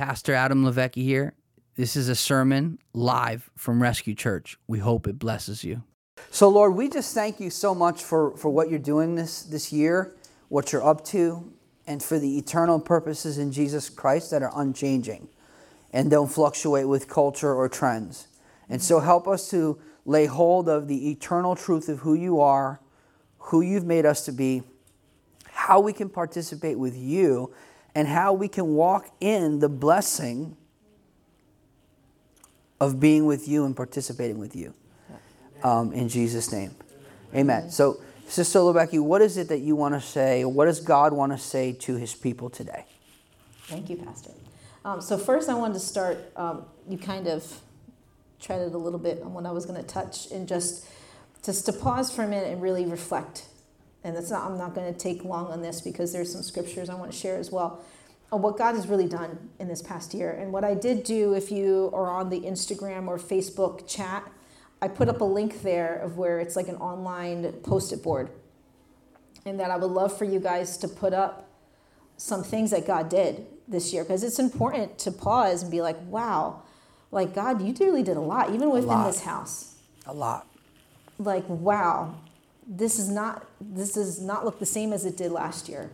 Pastor Adam LiVecchi here. This is a sermon live from Rescue Church. We hope it blesses you. So, Lord, we just thank you so much for, for what you're doing this, this year, what you're up to, and for the eternal purposes in Jesus Christ that are unchanging and don't fluctuate with culture or trends. And so, help us to lay hold of the eternal truth of who you are, who you've made us to be, how we can participate with you, and how we can walk in the blessing of being with you and participating with you. Um, in Jesus' name. Amen. So, Sister LiVecchi, what is it that you want to say? What does God want to say to his people today? Thank you, Pastor. Um, so, first, I wanted to start, um, you kind of treaded a little bit on what I was going to touch, and just, just to pause for a minute and really reflect. And that's not, I'm not going to take long on this because there's some scriptures I want to share as well on what God has really done in this past year. And what I did do, if you are on the Instagram or Facebook chat, I put up a link there of where it's like an online post it board. And that I would love for you guys to put up some things that God did this year because it's important to pause and be like, wow, like God, you really did a lot, even within lot. this house. A lot. Like, wow, this is not this does not look the same as it did last year.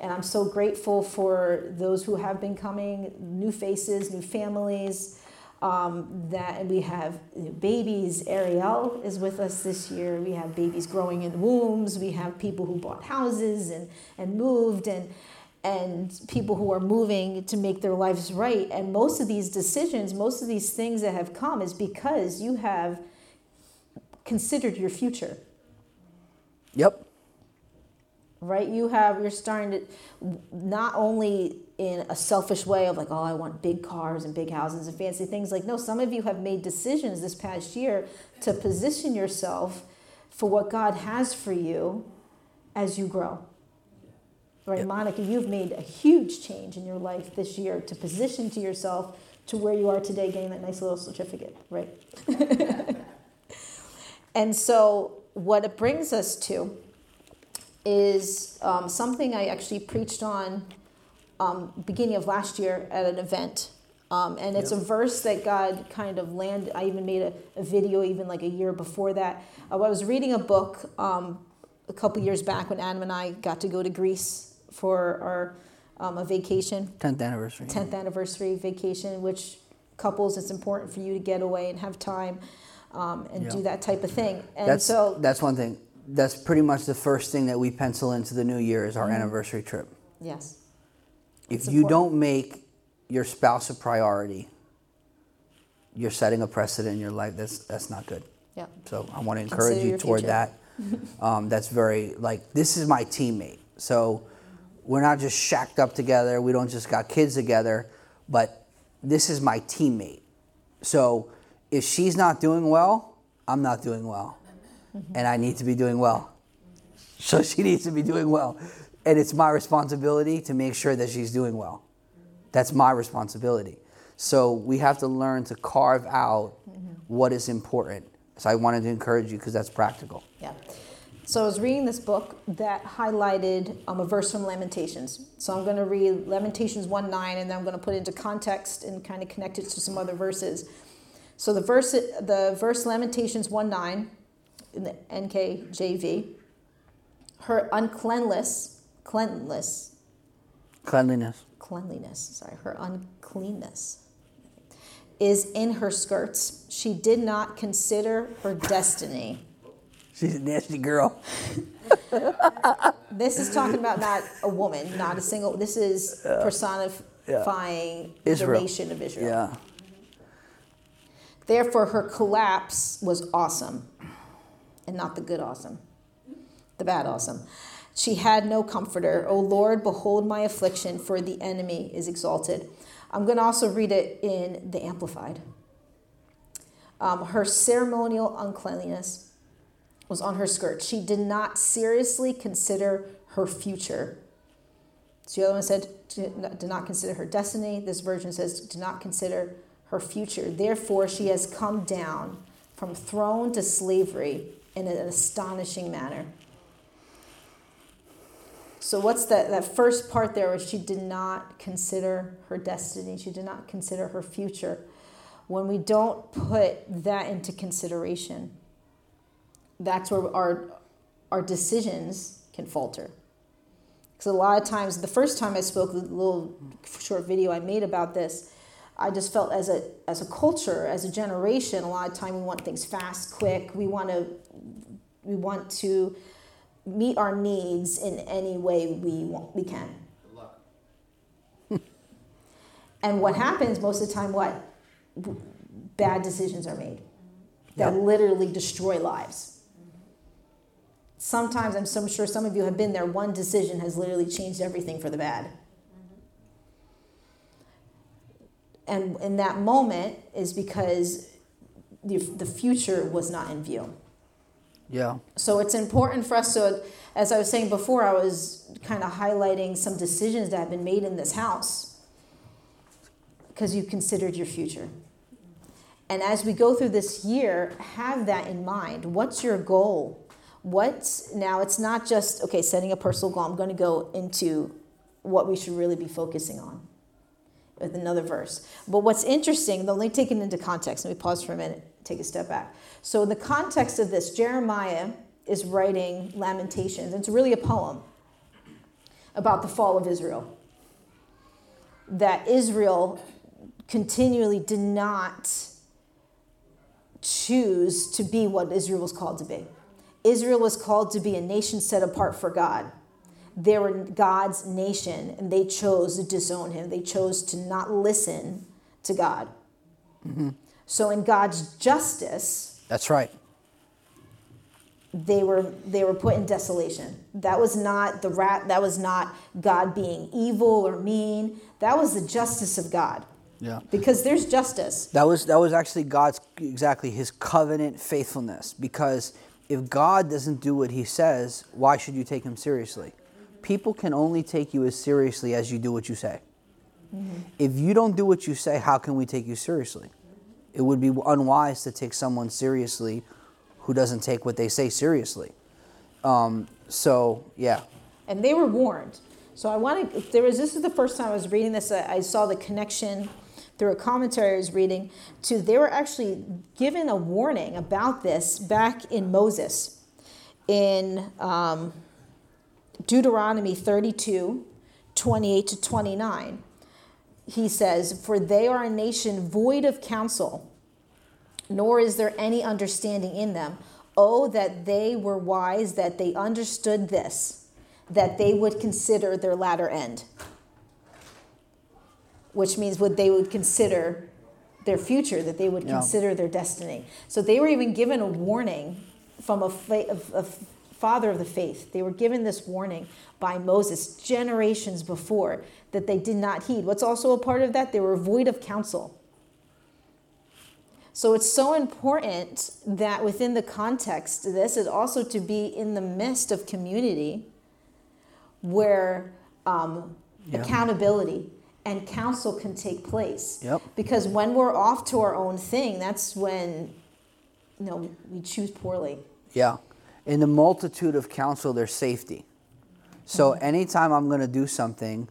And I'm so grateful for those who have been coming, new faces, new families. Um, that we have babies. Ariel is with us this year. We have babies growing in wombs. We have people who bought houses and, and moved, and and people who are moving to make their lives right. And most of these decisions, most of these things that have come, is because you have considered your future. Yep. Right you have you're starting to not only in a selfish way of like oh i want big cars and big houses and fancy things like no some of you have made decisions this past year to position yourself for what god has for you as you grow. Right yep. monica you've made a huge change in your life this year to position to yourself to where you are today getting that nice little certificate right? And so what it brings us to is um, something I actually preached on um, beginning of last year at an event. Um, and it's yep. a verse that God kind of landed. I even made a, a video even like a year before that. Uh, I was reading a book um, a couple years back when Adam and I got to go to Greece for our um, a vacation. 10th anniversary. 10th anniversary vacation, which couples, it's important for you to get away and have time um, and yep. do that type of thing. And that's, so that's one thing that's pretty much the first thing that we pencil into the new year is our mm-hmm. anniversary trip. Yes. If you don't make your spouse a priority, you're setting a precedent in your life. That's that's not good. Yeah. So I want to encourage Consider you toward future. that. Um, that's very like this is my teammate. So we're not just shacked up together. We don't just got kids together, but this is my teammate. So if she's not doing well, I'm not doing well and I need to be doing well. So she needs to be doing well. And it's my responsibility to make sure that she's doing well. That's my responsibility. So we have to learn to carve out what is important. So I wanted to encourage you because that's practical. Yeah. So I was reading this book that highlighted um, a verse from Lamentations. So I'm going to read Lamentations 1 9, and then I'm going to put it into context and kind of connect it to some other verses. So the verse, the verse Lamentations 1 9 in the NKJV, her uncleanliness, cleanliness, cleanliness, cleanliness, sorry, her uncleanness is in her skirts. She did not consider her destiny. She's a nasty girl. this is talking about not a woman, not a single. This is personifying yeah. the nation of Israel. Yeah. Therefore, her collapse was awesome and not the good awesome, the bad awesome. She had no comforter. O Lord, behold my affliction, for the enemy is exalted. I'm going to also read it in the Amplified. Um, her ceremonial uncleanliness was on her skirt. She did not seriously consider her future. So the other one said, did not consider her destiny. This version says, do not consider her future. Therefore, she has come down from throne to slavery in an astonishing manner. So what's that that first part there where she did not consider her destiny, she did not consider her future. When we don't put that into consideration, that's where our our decisions can falter. Because a lot of times, the first time I spoke, the little short video I made about this, I just felt as a as a culture, as a generation, a lot of time we want things fast, quick. We want to we want to meet our needs in any way we want, we can. and what happens most of the time? What bad decisions are made that yep. literally destroy lives. Sometimes, I'm so sure some of you have been there. One decision has literally changed everything for the bad. And in that moment is because the, the future was not in view. Yeah. So it's important for us to, as I was saying before, I was kind of highlighting some decisions that have been made in this house because you considered your future. And as we go through this year, have that in mind. What's your goal? What's now, it's not just, okay, setting a personal goal. I'm going to go into what we should really be focusing on with another verse. But what's interesting, let me take it into context. Let me pause for a minute, take a step back. So, in the context of this, Jeremiah is writing Lamentations. It's really a poem about the fall of Israel. That Israel continually did not choose to be what Israel was called to be. Israel was called to be a nation set apart for God. They were God's nation, and they chose to disown Him. They chose to not listen to God. Mm-hmm. So, in God's justice, that's right. They were they were put in desolation. That was not the rat. That was not God being evil or mean. That was the justice of God. Yeah. Because there's justice. That was that was actually God's exactly his covenant faithfulness. Because if God doesn't do what he says, why should you take him seriously? People can only take you as seriously as you do what you say. Mm-hmm. If you don't do what you say, how can we take you seriously? it would be unwise to take someone seriously who doesn't take what they say seriously. Um, so, yeah. And they were warned. So I want to, there was, this is the first time I was reading this, I, I saw the connection through a commentary I was reading to, they were actually given a warning about this back in Moses in um, Deuteronomy 32, 28 to 29 he says, For they are a nation void of counsel, nor is there any understanding in them. Oh, that they were wise, that they understood this, that they would consider their latter end. Which means what they would consider their future, that they would yeah. consider their destiny. So they were even given a warning from a, fa- a father of the faith. They were given this warning by Moses generations before that they did not heed. What's also a part of that? They were void of counsel. So it's so important that within the context this is also to be in the midst of community where um, yeah. accountability and counsel can take place. Yep. Because when we're off to our own thing, that's when you know we choose poorly. Yeah. In the multitude of counsel, there's safety. So mm-hmm. anytime I'm going to do something,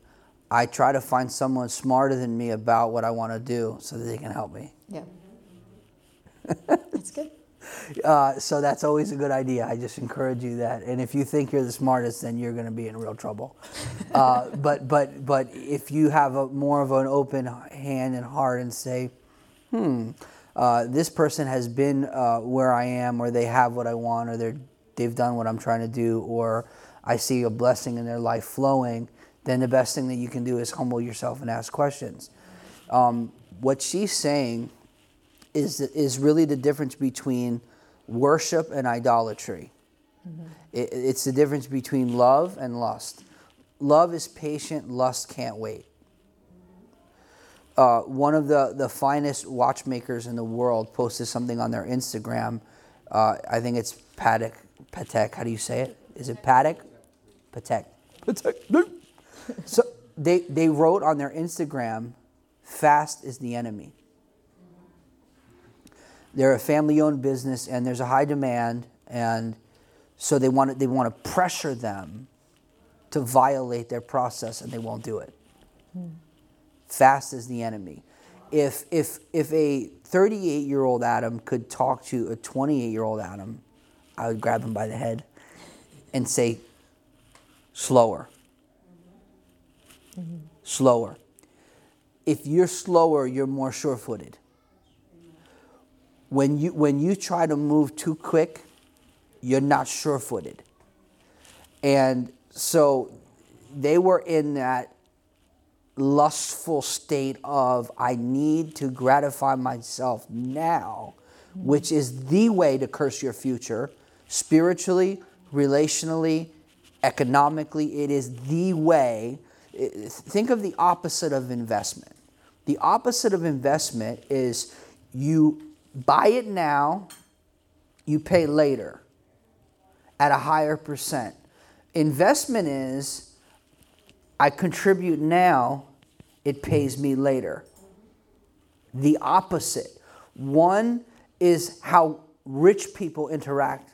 I try to find someone smarter than me about what I want to do so that they can help me. Yeah. that's good. Uh, so that's always a good idea. I just encourage you that. And if you think you're the smartest, then you're going to be in real trouble. Uh, but but but if you have a more of an open hand and heart and say, hmm, uh, this person has been uh, where I am, or they have what I want, or they're they've done what I'm trying to do, or I see a blessing in their life flowing then the best thing that you can do is humble yourself and ask questions. Um, what she's saying is, is really the difference between worship and idolatry. Mm-hmm. It, it's the difference between love and lust. Love is patient, lust can't wait. Uh, one of the, the finest watchmakers in the world posted something on their Instagram. Uh, I think it's Patek. Patek, how do you say it? Is it Patek? Patek. Patek so they, they wrote on their Instagram, fast is the enemy. They're a family owned business and there's a high demand, and so they want to, they want to pressure them to violate their process and they won't do it. Mm. Fast is the enemy. If, if, if a 38 year old Adam could talk to a 28 year old Adam, I would grab him by the head and say, slower. Mm-hmm. Slower. If you're slower, you're more sure footed. When you, when you try to move too quick, you're not sure footed. And so they were in that lustful state of, I need to gratify myself now, which is the way to curse your future spiritually, relationally, economically. It is the way. Think of the opposite of investment. The opposite of investment is you buy it now, you pay later at a higher percent. Investment is I contribute now, it pays me later. The opposite. One is how rich people interact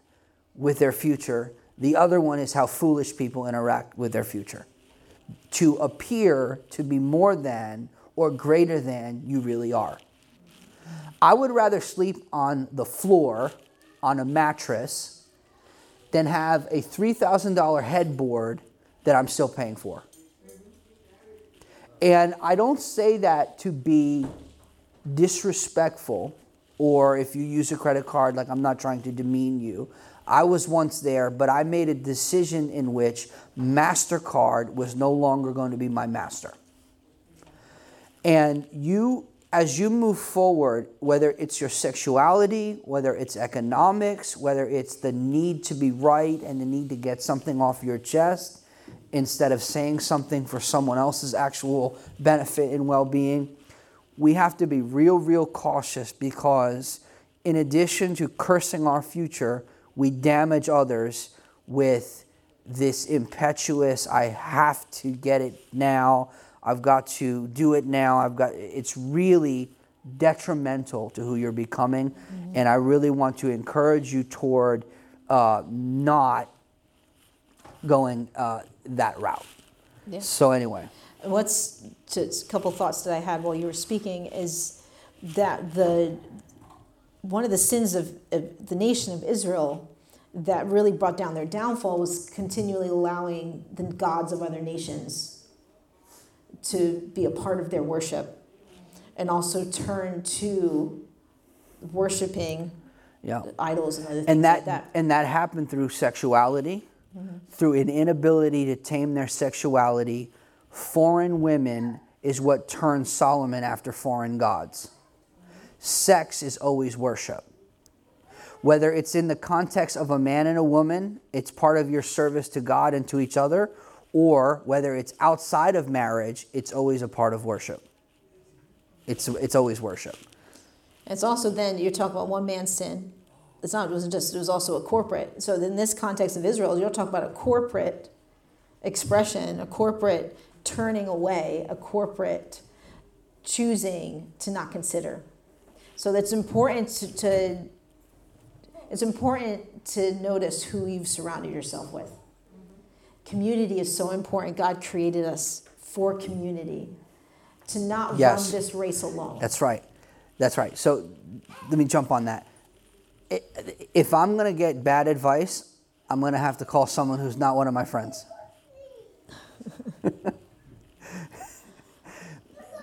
with their future, the other one is how foolish people interact with their future. To appear to be more than or greater than you really are. I would rather sleep on the floor on a mattress than have a $3,000 headboard that I'm still paying for. And I don't say that to be disrespectful or if you use a credit card, like I'm not trying to demean you. I was once there, but I made a decision in which MasterCard was no longer going to be my master. And you, as you move forward, whether it's your sexuality, whether it's economics, whether it's the need to be right and the need to get something off your chest, instead of saying something for someone else's actual benefit and well being, we have to be real, real cautious because, in addition to cursing our future, we damage others with this impetuous, I have to get it now, I've got to do it now, I've got it's really detrimental to who you're becoming. Mm-hmm. And I really want to encourage you toward uh, not going uh, that route. Yeah. So, anyway. What's just a couple thoughts that I had while you were speaking is that the one of the sins of, of the nation of Israel that really brought down their downfall was continually allowing the gods of other nations to be a part of their worship and also turn to worshiping yeah. idols and other things and that, like that. And that happened through sexuality, mm-hmm. through an inability to tame their sexuality. Foreign women is what turned Solomon after foreign gods. Sex is always worship. Whether it's in the context of a man and a woman, it's part of your service to God and to each other, or whether it's outside of marriage, it's always a part of worship. It's, it's always worship. It's also then, you're talking about one man's sin. It's not, it wasn't just, it was also a corporate. So in this context of Israel, you're talking about a corporate expression, a corporate turning away, a corporate choosing to not consider. So that's important to, to it's important to notice who you've surrounded yourself with. Community is so important. God created us for community, to not yes. run this race alone. That's right. That's right. So let me jump on that. If I'm going to get bad advice, I'm going to have to call someone who's not one of my friends.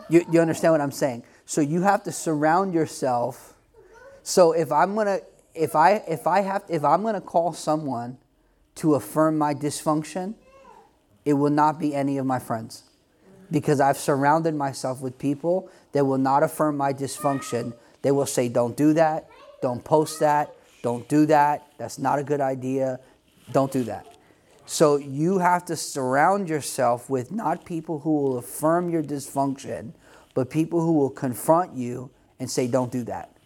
you, you understand what I'm saying? So you have to surround yourself. So if I'm to if I if I have if I'm to call someone to affirm my dysfunction, it will not be any of my friends. Because I've surrounded myself with people that will not affirm my dysfunction. They will say, "Don't do that. Don't post that. Don't do that. That's not a good idea. Don't do that." So you have to surround yourself with not people who will affirm your dysfunction, but people who will confront you and say, "Don't do that."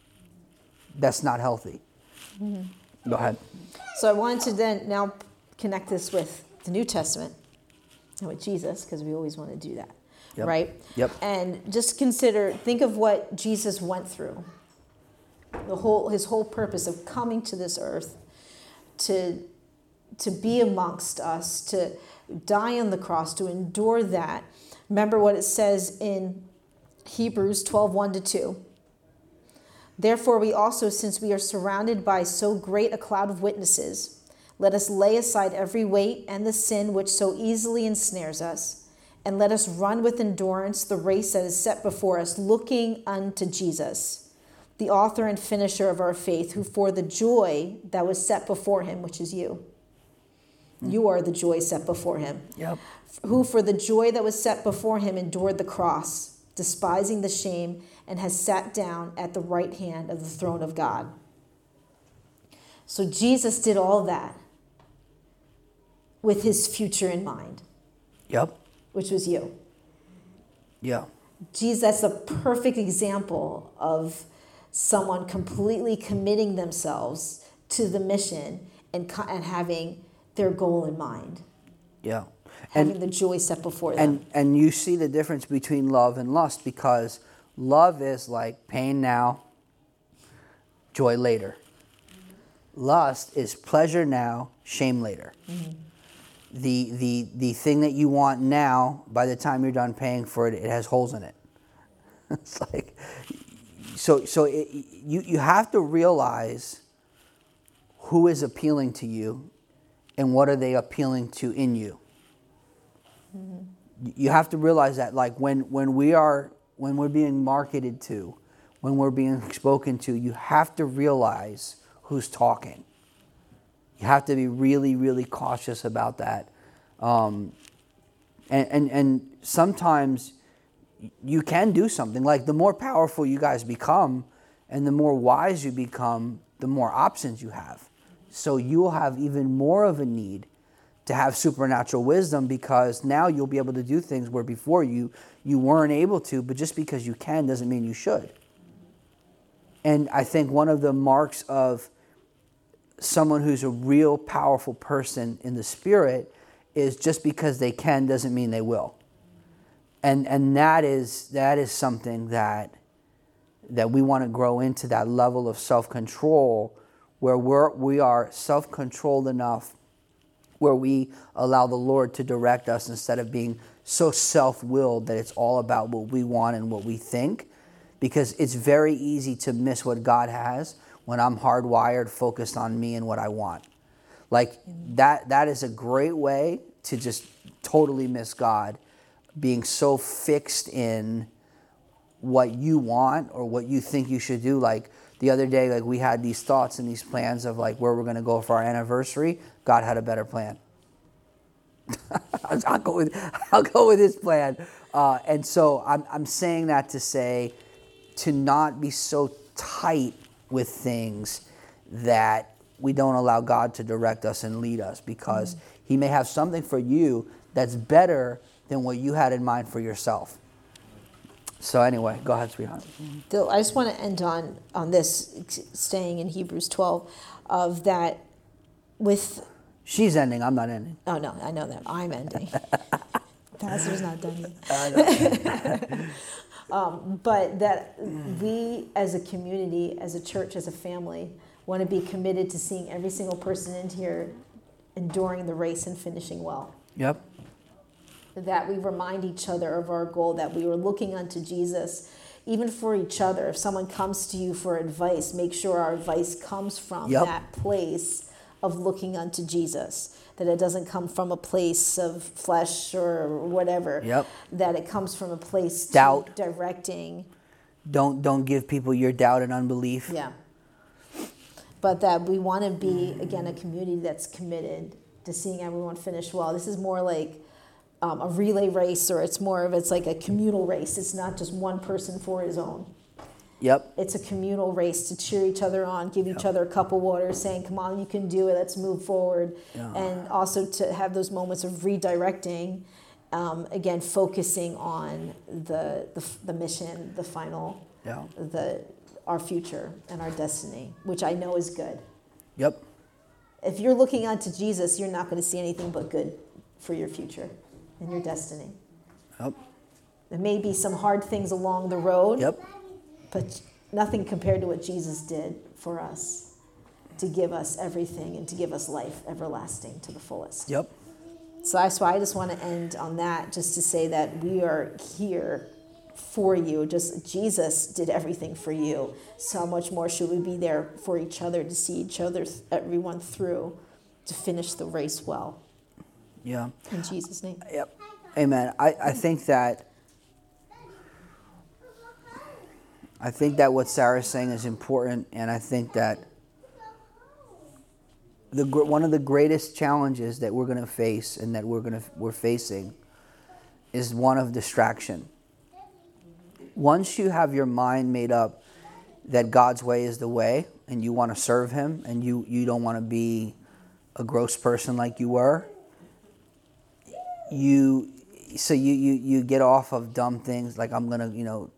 That's not healthy. Mm-hmm. Go ahead. So I wanted to then now connect this with the New Testament and with Jesus, because we always want to do that, yep. right? Yep. And just consider, think of what Jesus went through. The whole, his whole purpose of coming to this earth to, to be amongst us, to die on the cross, to endure that. Remember what it says in Hebrews 12 1 to 2. Therefore, we also, since we are surrounded by so great a cloud of witnesses, let us lay aside every weight and the sin which so easily ensnares us, and let us run with endurance the race that is set before us, looking unto Jesus, the author and finisher of our faith, who for the joy that was set before him, which is you, mm. you are the joy set before him. Yep. Who for the joy that was set before him endured the cross, despising the shame and has sat down at the right hand of the throne of God. So Jesus did all that with his future in mind. Yep. Which was you. Yeah. Jesus, that's a perfect example of someone completely committing themselves to the mission and, and having their goal in mind. Yeah. Having and, the joy set before them. And, and you see the difference between love and lust because Love is like pain now, joy later. Lust is pleasure now, shame later. Mm-hmm. The, the, the thing that you want now, by the time you're done paying for it, it has holes in it. it's like, so, so it, you, you have to realize who is appealing to you and what are they appealing to in you. Mm-hmm. You have to realize that, like, when, when we are when we're being marketed to, when we're being spoken to, you have to realize who's talking. You have to be really, really cautious about that. Um, and, and, and sometimes you can do something. Like the more powerful you guys become and the more wise you become, the more options you have. So you'll have even more of a need to have supernatural wisdom because now you'll be able to do things where before you you weren't able to, but just because you can doesn't mean you should. And I think one of the marks of someone who's a real powerful person in the spirit is just because they can doesn't mean they will. And and that is that is something that that we want to grow into that level of self-control where we're we are self-controlled enough where we allow the Lord to direct us instead of being so self willed that it's all about what we want and what we think. Because it's very easy to miss what God has when I'm hardwired, focused on me and what I want. Like that, that is a great way to just totally miss God, being so fixed in what you want or what you think you should do. Like the other day, like we had these thoughts and these plans of like where we're going to go for our anniversary. God had a better plan. I'll go with I'll go with his plan. Uh, and so I'm I'm saying that to say to not be so tight with things that we don't allow God to direct us and lead us because mm-hmm. He may have something for you that's better than what you had in mind for yourself. So anyway, go ahead, sweetheart. I just want to end on on this, staying in Hebrews 12, of that with. She's ending. I'm not ending. Oh no, I know that. I'm ending. Pastor's not done yet. um, but that we, as a community, as a church, as a family, want to be committed to seeing every single person in here enduring the race and finishing well. Yep that we remind each other of our goal, that we were looking unto Jesus, even for each other. If someone comes to you for advice, make sure our advice comes from yep. that place of looking unto Jesus. That it doesn't come from a place of flesh or whatever. Yep. That it comes from a place doubt directing. Don't don't give people your doubt and unbelief. Yeah. But that we want to be again a community that's committed to seeing everyone finish well. This is more like um, a relay race or it's more of it's like a communal race. It's not just one person for his own. Yep. It's a communal race to cheer each other on, give each other a cup of water, saying, "Come on, you can do it. Let's move forward." Yeah. And also to have those moments of redirecting, um, again, focusing on the, the the mission, the final, yeah. the our future and our destiny, which I know is good. Yep. If you're looking onto Jesus, you're not going to see anything but good for your future and your destiny. Yep. There may be some hard things along the road. Yep. But nothing compared to what Jesus did for us to give us everything and to give us life everlasting to the fullest. Yep. So that's why I just want to end on that, just to say that we are here for you. Just Jesus did everything for you. So much more should we be there for each other to see each other, everyone through, to finish the race well? Yeah. In Jesus' name. Yep. Amen. I, I think that I think that what Sarah's saying is important, and I think that the one of the greatest challenges that we're going to face and that we're going to we're facing is one of distraction. Once you have your mind made up that God's way is the way, and you want to serve Him, and you you don't want to be a gross person like you were, you so you you you get off of dumb things like I'm gonna you know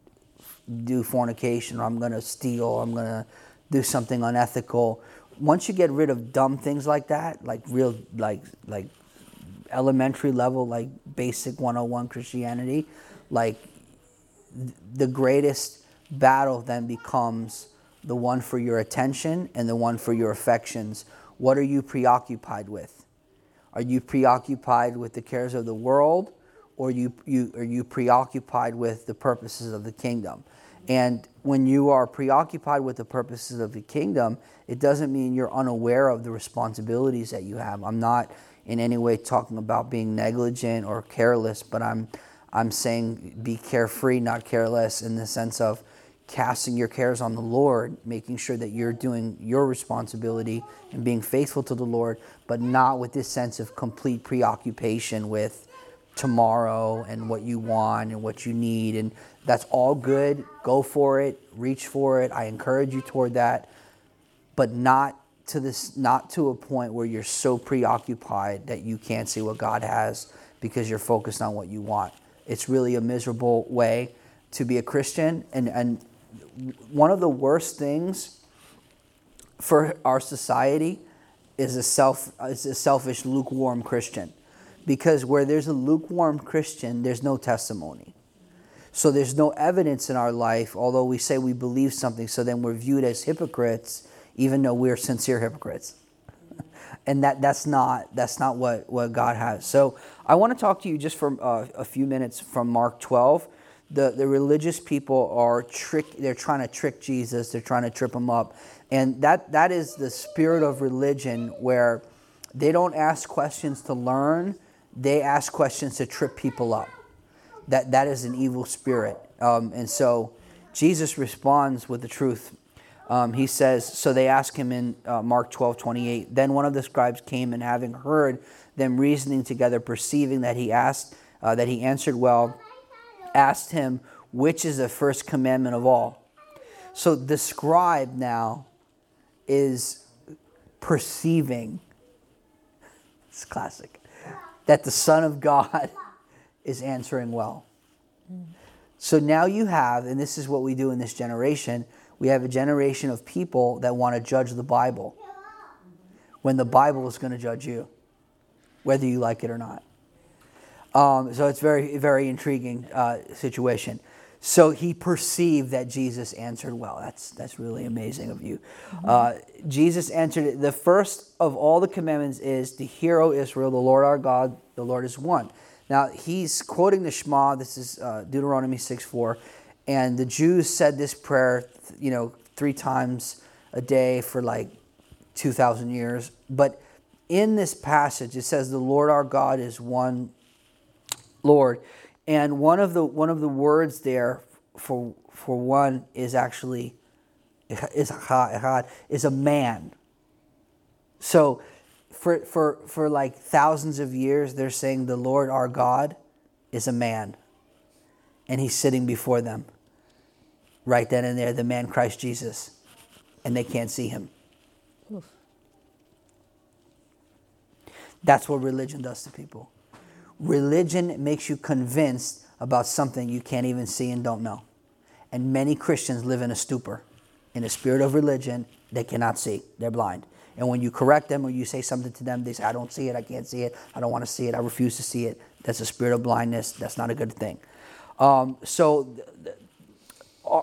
do fornication or I'm gonna steal, or I'm gonna do something unethical. Once you get rid of dumb things like that, like real like like elementary level like basic 101 Christianity, like the greatest battle then becomes the one for your attention and the one for your affections. What are you preoccupied with? Are you preoccupied with the cares of the world or you, you, are you preoccupied with the purposes of the kingdom? And when you are preoccupied with the purposes of the kingdom, it doesn't mean you're unaware of the responsibilities that you have. I'm not in any way talking about being negligent or careless, but I'm, I'm saying be carefree, not careless, in the sense of casting your cares on the Lord, making sure that you're doing your responsibility and being faithful to the Lord, but not with this sense of complete preoccupation with tomorrow and what you want and what you need. And that's all good. Go for it, reach for it. I encourage you toward that, but not to this not to a point where you're so preoccupied that you can't see what God has because you're focused on what you want. It's really a miserable way to be a Christian and and one of the worst things for our society is a self is a selfish lukewarm Christian. Because where there's a lukewarm Christian, there's no testimony. So there's no evidence in our life, although we say we believe something, so then we're viewed as hypocrites, even though we're sincere hypocrites. and that, that's not that's not what, what God has. So I want to talk to you just for uh, a few minutes from Mark 12 the, the religious people are trick they're trying to trick jesus they're trying to trip him up. And that that is the spirit of religion where they don't ask questions to learn they ask questions to trip people up. That that is an evil spirit. Um, and so jesus responds with the truth. Um, he says so they ask him in uh, mark 12 28 then one of the scribes came and having heard them reasoning together perceiving that he asked uh, that he answered well asked him, Which is the first commandment of all? So the scribe now is perceiving, it's classic, that the Son of God is answering well. So now you have, and this is what we do in this generation, we have a generation of people that want to judge the Bible when the Bible is going to judge you, whether you like it or not. Um, so it's very, very intriguing uh, situation. So he perceived that Jesus answered well. That's, that's really amazing of you. Uh, Jesus answered, the first of all the commandments is to hear, O Israel, the Lord our God, the Lord is one. Now he's quoting the Shema. This is uh, Deuteronomy 6 4. And the Jews said this prayer, you know, three times a day for like 2,000 years. But in this passage, it says, The Lord our God is one Lord. And one of the one of the words there for for one is actually is is a man. So for for for like thousands of years they're saying the Lord our God is a man. And he's sitting before them. Right then and there the man Christ Jesus and they can't see him. Oof. That's what religion does to people. Religion makes you convinced about something you can't even see and don't know. And many Christians live in a stupor, in a spirit of religion they cannot see. They're blind. And when you correct them or you say something to them, they say, I don't see it, I can't see it, I don't want to see it, I refuse to see it. That's a spirit of blindness. That's not a good thing. Um, so, uh,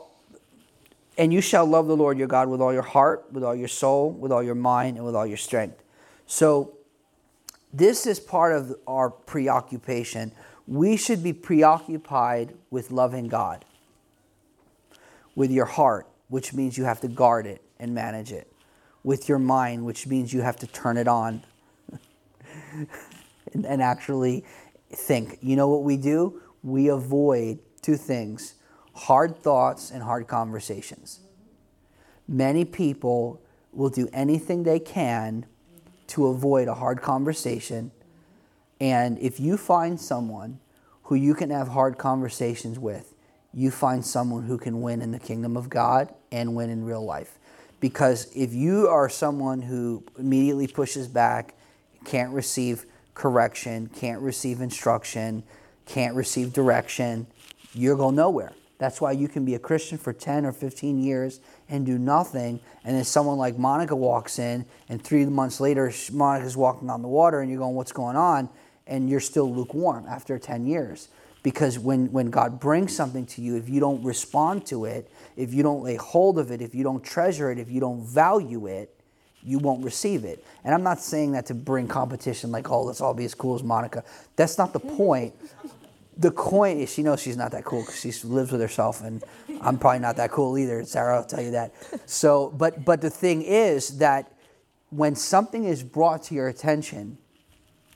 and you shall love the Lord your God with all your heart, with all your soul, with all your mind, and with all your strength. So, this is part of our preoccupation. We should be preoccupied with loving God, with your heart, which means you have to guard it and manage it, with your mind, which means you have to turn it on and, and actually think. You know what we do? We avoid two things hard thoughts and hard conversations. Many people will do anything they can to avoid a hard conversation. And if you find someone who you can have hard conversations with, you find someone who can win in the kingdom of God and win in real life. Because if you are someone who immediately pushes back, can't receive correction, can't receive instruction, can't receive direction, you'll go nowhere. That's why you can be a Christian for 10 or 15 years and do nothing. And then someone like Monica walks in, and three months later, Monica's walking on the water, and you're going, What's going on? And you're still lukewarm after 10 years. Because when, when God brings something to you, if you don't respond to it, if you don't lay hold of it, if you don't treasure it, if you don't value it, you won't receive it. And I'm not saying that to bring competition like, oh, let's all be as cool as Monica. That's not the point the coin is she knows she's not that cool because she lives with herself and i'm probably not that cool either sarah i'll tell you that. So but but the thing is that when something is brought to your attention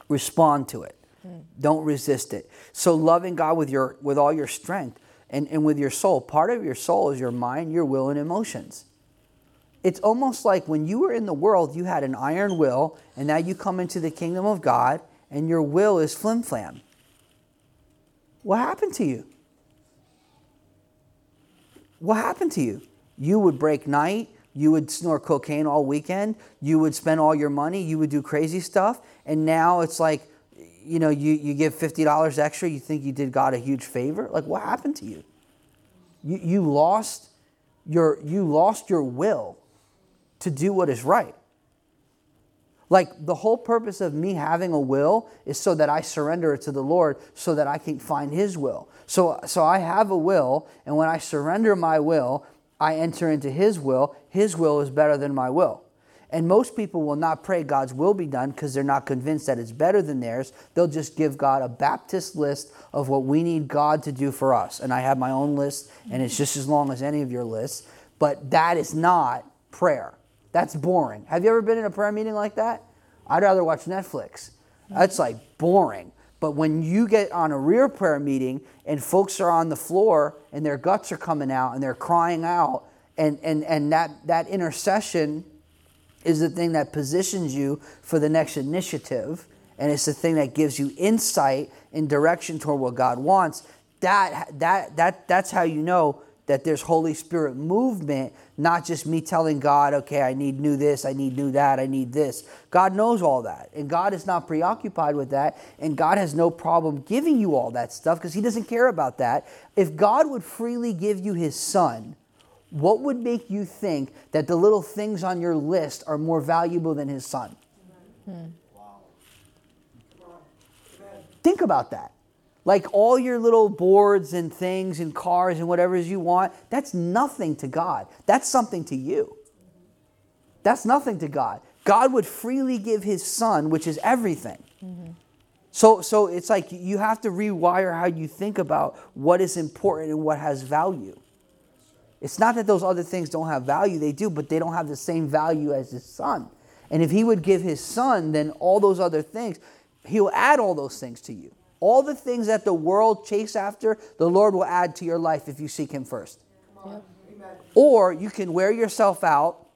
respond to it. Mm. don't resist it. So loving god with your with all your strength and, and with your soul part of your soul is your mind your will and emotions. It's almost like when you were in the world you had an iron will and now you come into the kingdom of god and your will is flim flam what happened to you? What happened to you? You would break night, you would snort cocaine all weekend, you would spend all your money, you would do crazy stuff, and now it's like, you know, you, you give $50 extra, you think you did God a huge favor? Like, what happened to you? You, you, lost, your, you lost your will to do what is right. Like the whole purpose of me having a will is so that I surrender it to the Lord so that I can find His will. So, so I have a will, and when I surrender my will, I enter into His will. His will is better than my will. And most people will not pray God's will be done because they're not convinced that it's better than theirs. They'll just give God a Baptist list of what we need God to do for us. And I have my own list, and it's just as long as any of your lists. But that is not prayer. That's boring. Have you ever been in a prayer meeting like that? I'd rather watch Netflix. That's like boring. But when you get on a real prayer meeting and folks are on the floor and their guts are coming out and they're crying out, and, and, and that, that intercession is the thing that positions you for the next initiative, and it's the thing that gives you insight and direction toward what God wants. That, that, that, that's how you know that there's Holy Spirit movement, not just me telling God, okay, I need new this, I need new that, I need this. God knows all that. And God is not preoccupied with that. And God has no problem giving you all that stuff because He doesn't care about that. If God would freely give you His Son, what would make you think that the little things on your list are more valuable than His Son? Hmm. Think about that. Like all your little boards and things and cars and whatever you want, that's nothing to God. That's something to you. That's nothing to God. God would freely give his son, which is everything. Mm-hmm. So, so it's like you have to rewire how you think about what is important and what has value. It's not that those other things don't have value, they do, but they don't have the same value as his son. And if he would give his son, then all those other things, he'll add all those things to you. All the things that the world chase after, the Lord will add to your life if you seek Him first. Yep. Or you can wear yourself out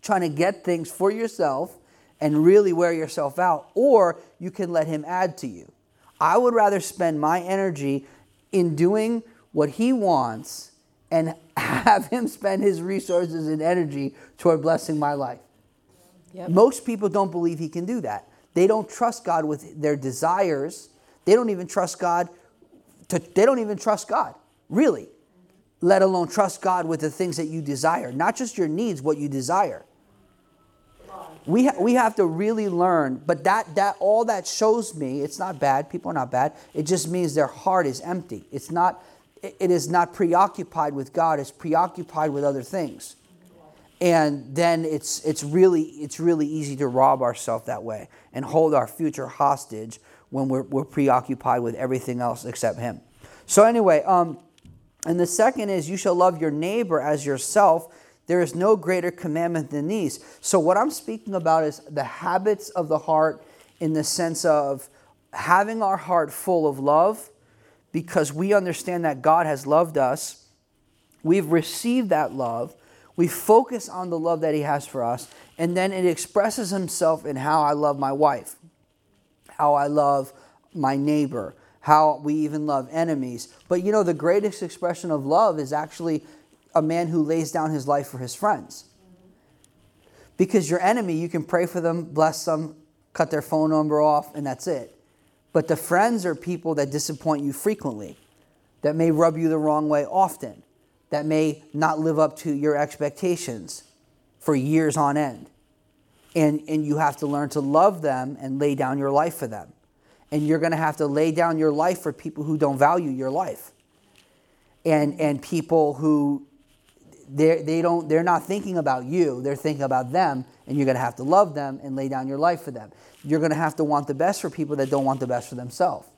trying to get things for yourself and really wear yourself out, or you can let Him add to you. I would rather spend my energy in doing what He wants and have Him spend His resources and energy toward blessing my life. Yep. Most people don't believe He can do that. They don't trust God with their desires they don't even trust God. To, they don't even trust God, really, let alone trust God with the things that you desire, not just your needs, what you desire. We, ha- we have to really learn, but that, that all that shows me, it's not bad. People are not bad. It just means their heart is empty. It's not, it is not preoccupied with God, it's preoccupied with other things. and then it's it's really it's really easy to rob ourselves that way and hold our future hostage when we're, we're preoccupied with everything else except him. So anyway um, and the second is you shall love your neighbor as yourself. There is no greater commandment than these. So what i'm speaking about is the habits of the heart in the sense of having our heart full of love because we understand that god has loved us. We've received that love. We focus on the love that He has for us, and then it expresses Himself in how I love my wife, how I love my neighbor, how we even love enemies. But you know, the greatest expression of love is actually a man who lays down his life for his friends. Because your enemy, you can pray for them, bless them, cut their phone number off, and that's it. But the friends are people that disappoint you frequently, that may rub you the wrong way often that may not live up to your expectations for years on end. And, and you have to learn to love them and lay down your life for them. And you're going to have to lay down your life for people who don't value your life. And, and people who they're, they don't, they're not thinking about you, they're thinking about them, and you're going to have to love them and lay down your life for them. You're going to have to want the best for people that don't want the best for themselves.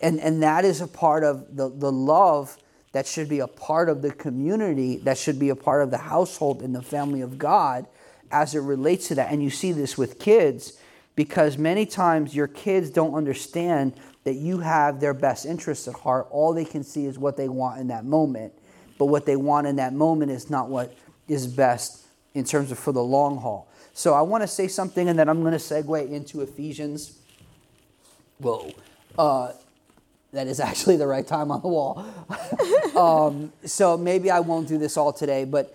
And, and that is a part of the, the love that should be a part of the community, that should be a part of the household and the family of God as it relates to that. And you see this with kids because many times your kids don't understand that you have their best interests at heart. All they can see is what they want in that moment. But what they want in that moment is not what is best in terms of for the long haul. So I want to say something and then I'm going to segue into Ephesians. Whoa. Uh, that is actually the right time on the wall. um, so maybe I won't do this all today, but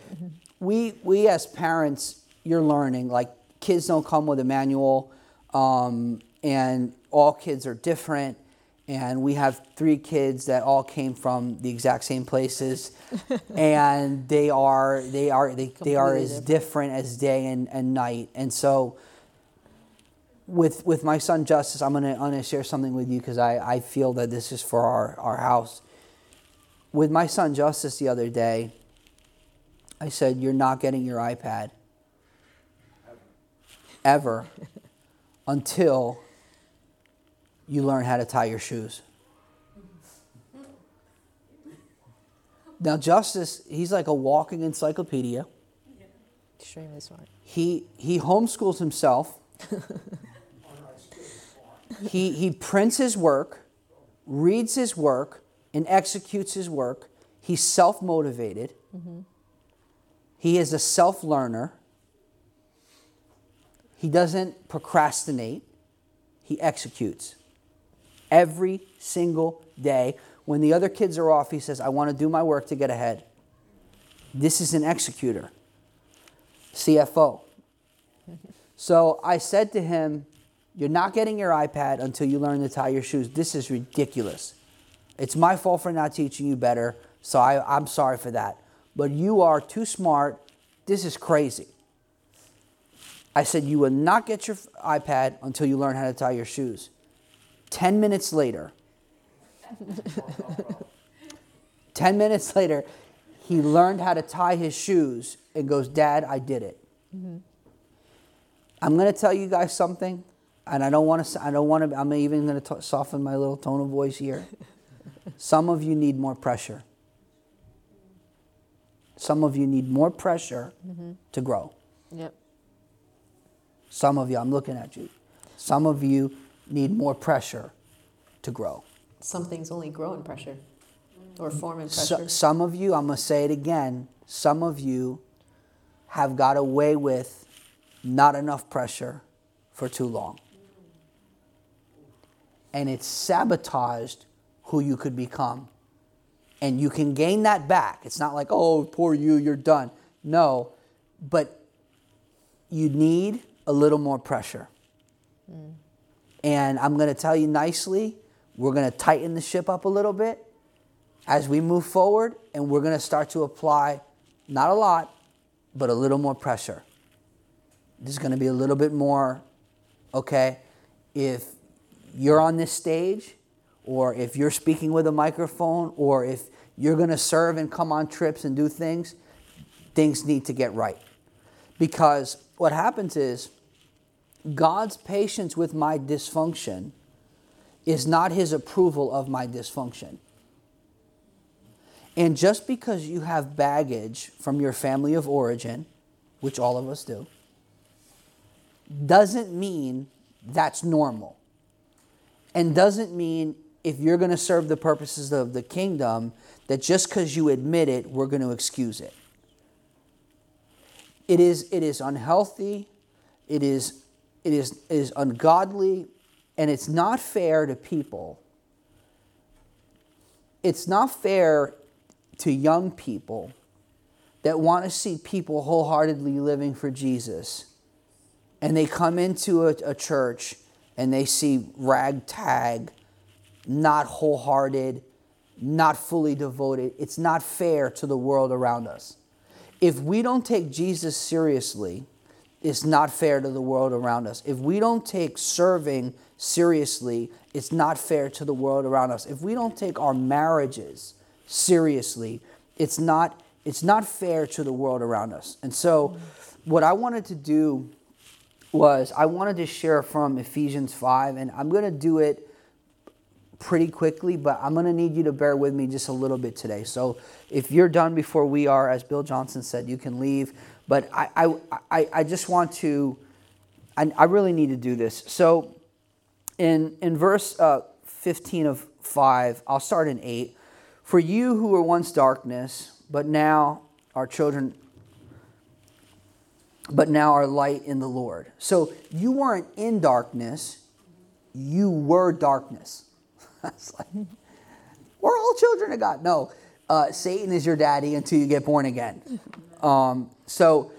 we we as parents, you're learning. Like kids don't come with a manual, um, and all kids are different. And we have three kids that all came from the exact same places, and they are they are they, they are as different as day and, and night. And so with with my son Justice, I'm gonna, I'm gonna share something with you because I, I feel that this is for our, our house. With my son Justice the other day, I said, You're not getting your iPad ever until you learn how to tie your shoes. Now, Justice, he's like a walking encyclopedia. Extremely smart. He, he homeschools himself. he, he prints his work, reads his work, and executes his work. He's self motivated. Mm-hmm. He is a self learner. He doesn't procrastinate, he executes. Every single day. When the other kids are off, he says, I want to do my work to get ahead. This is an executor, CFO. So I said to him, you're not getting your iPad until you learn to tie your shoes. This is ridiculous. It's my fault for not teaching you better, so I, I'm sorry for that. But you are too smart. This is crazy. I said, You will not get your iPad until you learn how to tie your shoes. 10 minutes later, 10 minutes later, he learned how to tie his shoes and goes, Dad, I did it. Mm-hmm. I'm going to tell you guys something and I don't want to. I don't want to. I'm even going to soften my little tone of voice here. Some of you need more pressure. Some of you need more pressure mm-hmm. to grow. Yep. Some of you, I'm looking at you. Some of you need more pressure to grow. Some things only grow in pressure or mm. form in pressure. So, some of you, I'm going to say it again, some of you have got away with not enough pressure for too long and it's sabotaged who you could become. And you can gain that back. It's not like, oh, poor you, you're done. No, but you need a little more pressure. Mm. And I'm going to tell you nicely, we're going to tighten the ship up a little bit as we move forward, and we're going to start to apply not a lot, but a little more pressure. There's going to be a little bit more, okay? If you're on this stage, or if you're speaking with a microphone, or if you're going to serve and come on trips and do things, things need to get right. Because what happens is God's patience with my dysfunction is not his approval of my dysfunction. And just because you have baggage from your family of origin, which all of us do, doesn't mean that's normal. And doesn't mean if you're going to serve the purposes of the kingdom, that just because you admit it, we're going to excuse it. It is, it is unhealthy, it is, it, is, it is ungodly, and it's not fair to people. It's not fair to young people that want to see people wholeheartedly living for Jesus. And they come into a, a church and they see ragtag, not wholehearted, not fully devoted. It's not fair to the world around us. If we don't take Jesus seriously, it's not fair to the world around us. If we don't take serving seriously, it's not fair to the world around us. If we don't take our marriages seriously, it's not it's not fair to the world around us. And so what I wanted to do was I wanted to share from Ephesians 5 and I'm going to do it pretty quickly, but I'm going to need you to bear with me just a little bit today. So if you're done before we are, as Bill Johnson said, you can leave. But I, I, I, just want to, I, I really need to do this. So in, in verse uh, 15 of 5, I'll start in 8. For you who were once darkness, but now are children, but now are light in the Lord. So you weren't in darkness, you were darkness. Like, we're all children of God. No, uh, Satan is your daddy until you get born again. Um, so,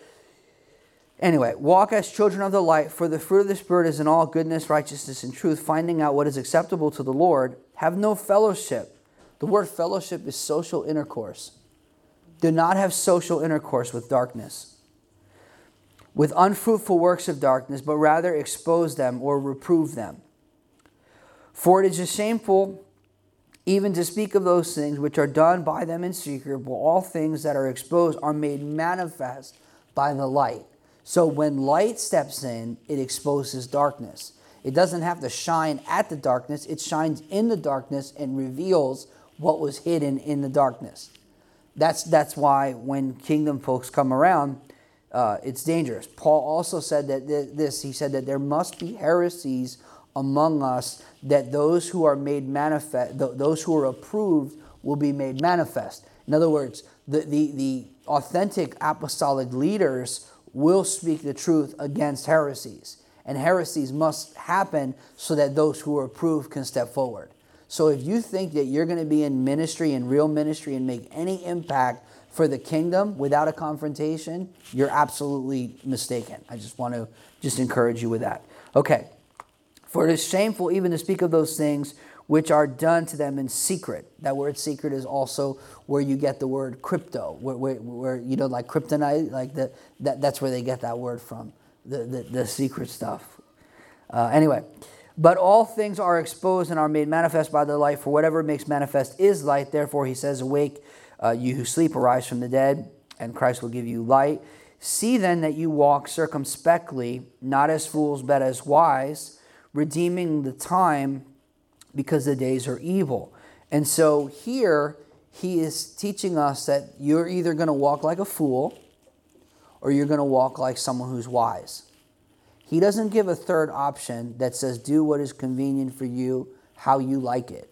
Anyway, walk as children of the light, for the fruit of the Spirit is in all goodness, righteousness, and truth, finding out what is acceptable to the Lord. Have no fellowship. The word fellowship is social intercourse. Do not have social intercourse with darkness, with unfruitful works of darkness, but rather expose them or reprove them. For it is shameful even to speak of those things which are done by them in secret, but all things that are exposed are made manifest by the light. So when light steps in, it exposes darkness. It doesn't have to shine at the darkness, it shines in the darkness and reveals what was hidden in the darkness. That's, that's why when kingdom folks come around, uh, it's dangerous. Paul also said that this, he said that there must be heresies among us, that those who are made manifest, those who are approved will be made manifest. In other words, the, the, the authentic apostolic leaders will speak the truth against heresies. And heresies must happen so that those who are approved can step forward. So if you think that you're going to be in ministry, in real ministry, and make any impact for the kingdom without a confrontation, you're absolutely mistaken. I just want to just encourage you with that. Okay. For it is shameful even to speak of those things which are done to them in secret. That word secret is also where you get the word crypto, where, where, where you know, like kryptonite, like the, that, that's where they get that word from, the, the, the secret stuff. Uh, anyway, but all things are exposed and are made manifest by the light, for whatever makes manifest is light. Therefore, he says, Awake, uh, you who sleep, arise from the dead, and Christ will give you light. See then that you walk circumspectly, not as fools, but as wise, redeeming the time because the days are evil. And so here he is teaching us that you're either going to walk like a fool or you're going to walk like someone who's wise. He doesn't give a third option that says, do what is convenient for you, how you like it.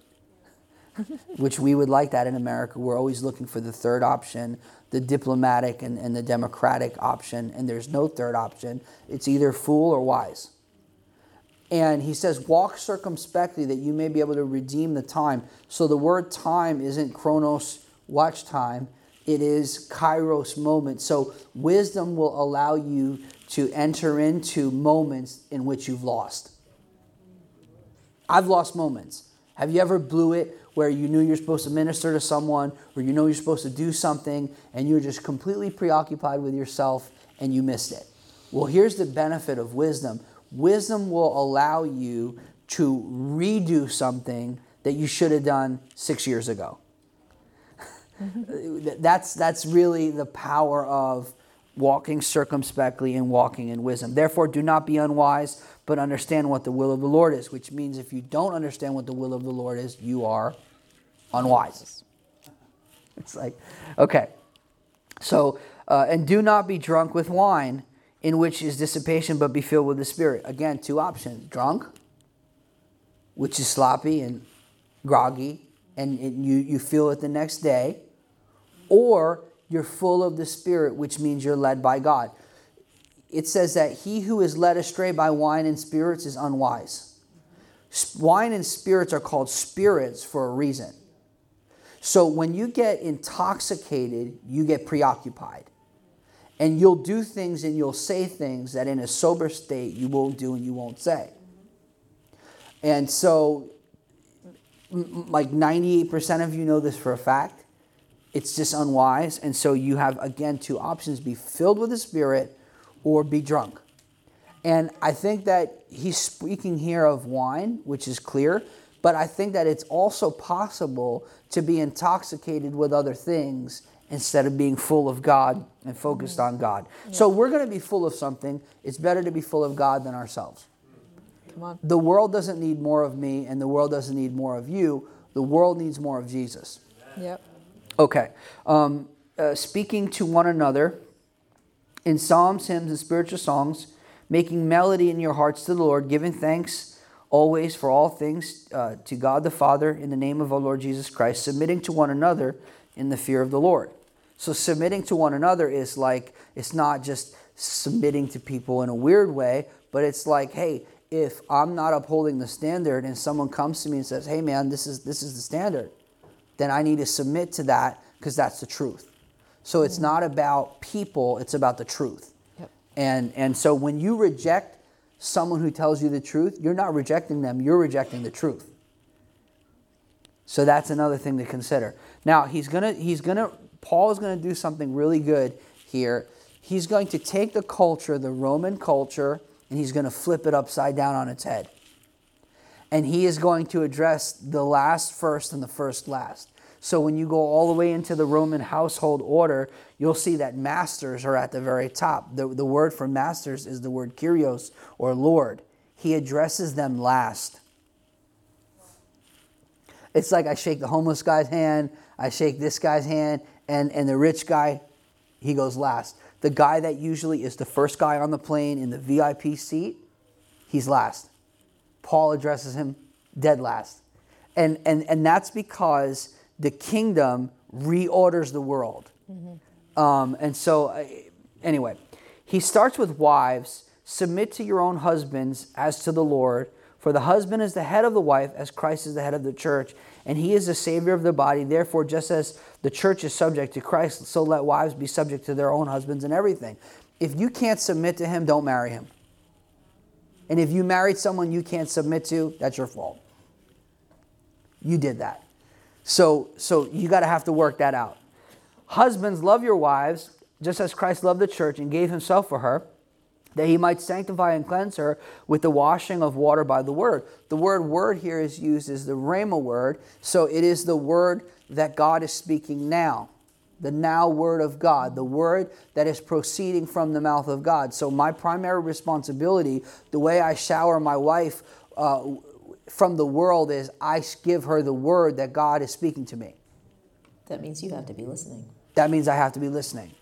Which we would like that in America. We're always looking for the third option, the diplomatic and, and the democratic option, and there's no third option. It's either fool or wise. And he says, Walk circumspectly that you may be able to redeem the time. So the word time isn't chronos, watch time, it is kairos moment. So wisdom will allow you to enter into moments in which you've lost. I've lost moments. Have you ever blew it where you knew you're supposed to minister to someone or you know you're supposed to do something and you're just completely preoccupied with yourself and you missed it? Well, here's the benefit of wisdom Wisdom will allow you to redo something that you should have done six years ago. Mm-hmm. That's, that's really the power of walking circumspectly and walking in wisdom. Therefore, do not be unwise, but understand what the will of the Lord is, which means if you don't understand what the will of the Lord is, you are unwise. It's like, okay. So, uh, and do not be drunk with wine, in which is dissipation, but be filled with the Spirit. Again, two options drunk, which is sloppy and groggy, and you, you feel it the next day, or you're full of the Spirit, which means you're led by God. It says that he who is led astray by wine and spirits is unwise. Wine and spirits are called spirits for a reason. So when you get intoxicated, you get preoccupied. And you'll do things and you'll say things that in a sober state you won't do and you won't say. And so, like 98% of you know this for a fact. It's just unwise. And so you have, again, two options be filled with the Spirit or be drunk. And I think that he's speaking here of wine, which is clear, but I think that it's also possible to be intoxicated with other things instead of being full of God and focused on God. Yeah. So we're going to be full of something. It's better to be full of God than ourselves. Come on. The world doesn't need more of me, and the world doesn't need more of you. The world needs more of Jesus. Yep. Okay. Um, uh, speaking to one another in psalms, hymns, and spiritual songs, making melody in your hearts to the Lord, giving thanks always for all things uh, to God the Father in the name of our Lord Jesus Christ, submitting to one another in the fear of the Lord. So, submitting to one another is like, it's not just submitting to people in a weird way, but it's like, hey, if I'm not upholding the standard and someone comes to me and says, hey, man, this is, this is the standard, then I need to submit to that because that's the truth. So, it's mm. not about people, it's about the truth. Yep. And, and so, when you reject someone who tells you the truth, you're not rejecting them, you're rejecting the truth. So that's another thing to consider. Now, he's going to he's going to Paul is going to do something really good here. He's going to take the culture, the Roman culture, and he's going to flip it upside down on its head. And he is going to address the last first and the first last. So when you go all the way into the Roman household order, you'll see that masters are at the very top. The, the word for masters is the word kyrios or Lord. He addresses them last. It's like I shake the homeless guy's hand, I shake this guy's hand, and, and the rich guy, he goes last. The guy that usually is the first guy on the plane in the VIP seat, he's last. Paul addresses him dead last. And, and, and that's because the kingdom reorders the world. Mm-hmm. Um, and so, uh, anyway, he starts with wives submit to your own husbands as to the Lord. For the husband is the head of the wife, as Christ is the head of the church, and he is the Savior of the body. Therefore, just as the church is subject to Christ, so let wives be subject to their own husbands and everything. If you can't submit to him, don't marry him. And if you married someone you can't submit to, that's your fault. You did that. So, so you got to have to work that out. Husbands, love your wives, just as Christ loved the church and gave himself for her, that he might sanctify and cleanse her with the washing of water by the word. The word word here is used as the rhema word, so it is the word that God is speaking now. The now word of God, the word that is proceeding from the mouth of God. So, my primary responsibility, the way I shower my wife uh, from the world is I give her the word that God is speaking to me. That means you have to be listening. That means I have to be listening.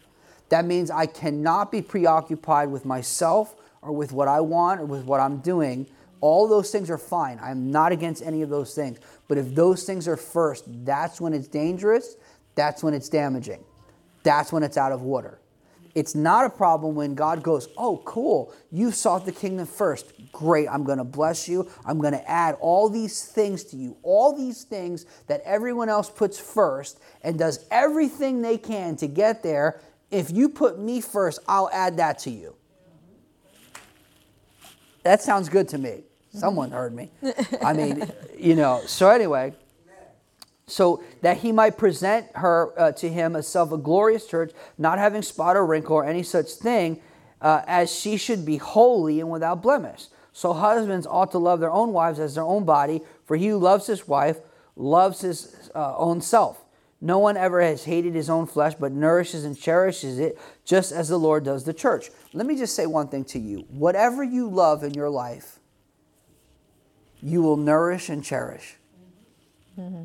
That means I cannot be preoccupied with myself or with what I want or with what I'm doing. All those things are fine. I'm not against any of those things. But if those things are first, that's when it's dangerous. That's when it's damaging. That's when it's out of order. It's not a problem when God goes, Oh, cool, you sought the kingdom first. Great, I'm going to bless you. I'm going to add all these things to you, all these things that everyone else puts first and does everything they can to get there. If you put me first, I'll add that to you. That sounds good to me. Someone heard me. I mean, you know, so anyway so that he might present her uh, to him as self a glorious church, not having spot or wrinkle or any such thing, uh, as she should be holy and without blemish. So husbands ought to love their own wives as their own body, for he who loves his wife loves his uh, own self. No one ever has hated his own flesh, but nourishes and cherishes it, just as the Lord does the church. Let me just say one thing to you. Whatever you love in your life, you will nourish and cherish. Mm-hmm.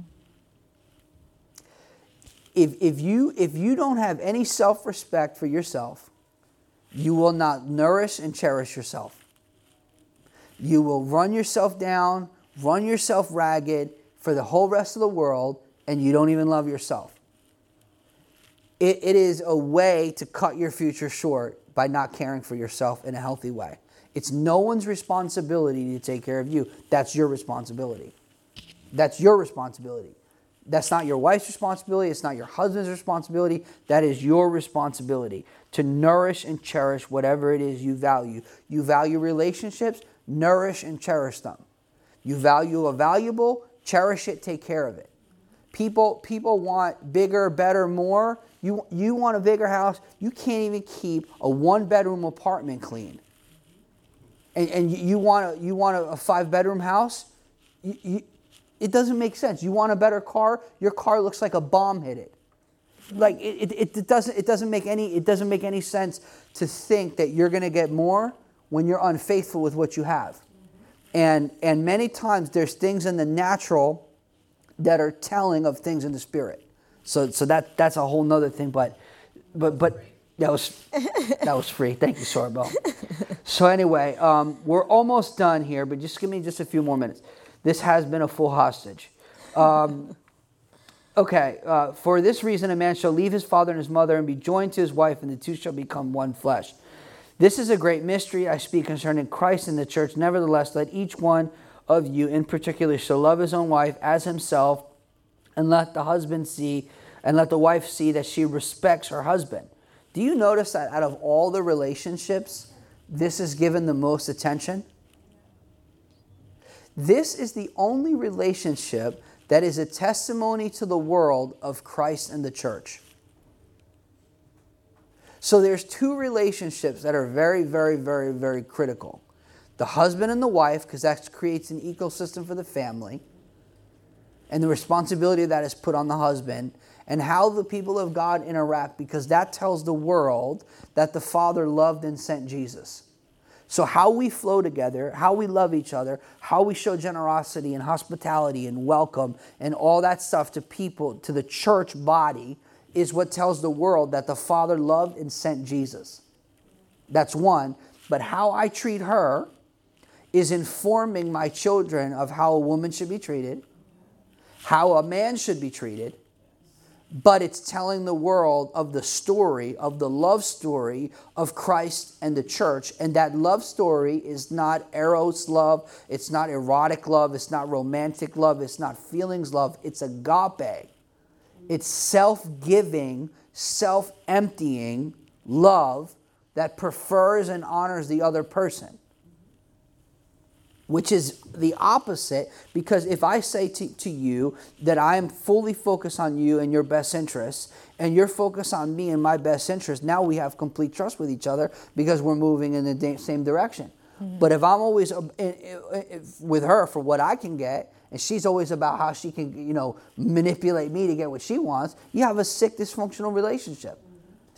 If, if, you, if you don't have any self respect for yourself, you will not nourish and cherish yourself. You will run yourself down, run yourself ragged for the whole rest of the world, and you don't even love yourself. It, it is a way to cut your future short by not caring for yourself in a healthy way. It's no one's responsibility to take care of you. That's your responsibility. That's your responsibility. That's not your wife's responsibility. It's not your husband's responsibility. That is your responsibility to nourish and cherish whatever it is you value. You value relationships, nourish and cherish them. You value a valuable, cherish it, take care of it. People, people want bigger, better, more. You, you want a bigger house. You can't even keep a one bedroom apartment clean. And, and you, want a, you want a, five bedroom house. You, you, it doesn't make sense. You want a better car. Your car looks like a bomb hit it. Like it, it, it, doesn't, it, doesn't make any, it doesn't make any sense to think that you're going to get more when you're unfaithful with what you have. And, and many times there's things in the natural that are telling of things in the spirit. So, so that, that's a whole nother thing. But, but, but that was, that was free. Thank you, Sorbo. So anyway, um, we're almost done here, but just give me just a few more minutes. This has been a full hostage. Um, okay, uh, for this reason, a man shall leave his father and his mother and be joined to his wife, and the two shall become one flesh. This is a great mystery I speak concerning Christ and the church. Nevertheless, let each one of you in particular shall love his own wife as himself, and let the husband see, and let the wife see that she respects her husband. Do you notice that out of all the relationships, this is given the most attention? This is the only relationship that is a testimony to the world of Christ and the church. So there's two relationships that are very, very, very, very critical. The husband and the wife, because that creates an ecosystem for the family. And the responsibility of that is put on the husband. And how the people of God interact, because that tells the world that the Father loved and sent Jesus. So, how we flow together, how we love each other, how we show generosity and hospitality and welcome and all that stuff to people, to the church body, is what tells the world that the Father loved and sent Jesus. That's one. But how I treat her is informing my children of how a woman should be treated, how a man should be treated, but it's telling the world of the story, of the love story of Christ and the church. And that love story is not eros love, it's not erotic love, it's not romantic love, it's not feelings love, it's agape. It's self giving, self emptying love that prefers and honors the other person. Which is the opposite, because if I say to, to you that I am fully focused on you and your best interests, and you're focused on me and my best interests, now we have complete trust with each other because we're moving in the same direction. Mm-hmm. But if I'm always uh, with her for what I can get, and she's always about how she can, you know, manipulate me to get what she wants, you have a sick, dysfunctional relationship.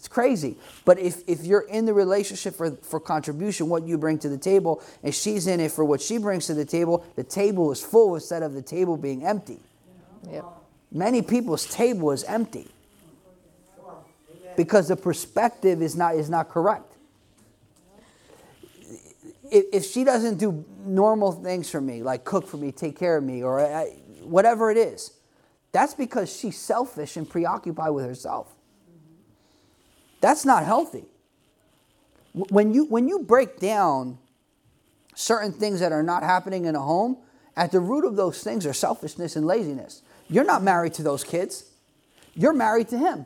It's crazy. But if, if you're in the relationship for, for contribution, what you bring to the table, and she's in it for what she brings to the table, the table is full instead of the table being empty. Yep. Many people's table is empty because the perspective is not, is not correct if, if she doesn't do normal things for me, like cook for me, take care of me, or I, whatever it is, that's because she's selfish and preoccupied with herself. That's not healthy. When you, when you break down certain things that are not happening in a home, at the root of those things are selfishness and laziness. You're not married to those kids, you're married to him.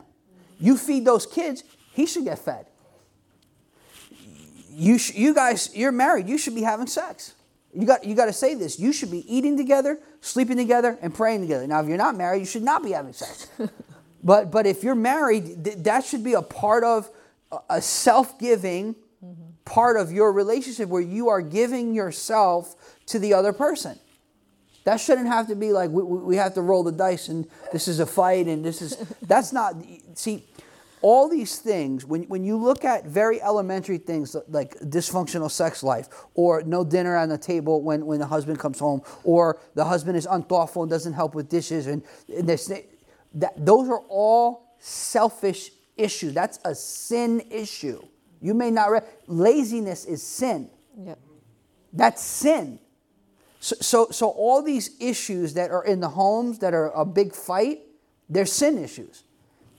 You feed those kids, he should get fed you, sh- you guys, you're married. You should be having sex. You got, you got to say this. You should be eating together, sleeping together, and praying together. Now, if you're not married, you should not be having sex. but, but if you're married, th- that should be a part of a self giving mm-hmm. part of your relationship where you are giving yourself to the other person. That shouldn't have to be like we, we have to roll the dice and this is a fight and this is that's not see all these things when, when you look at very elementary things like dysfunctional sex life or no dinner on the table when, when the husband comes home or the husband is unthoughtful and doesn't help with dishes and, and this, that, those are all selfish issues that's a sin issue you may not re- laziness is sin yep. that's sin so, so, so all these issues that are in the homes that are a big fight, they're sin issues.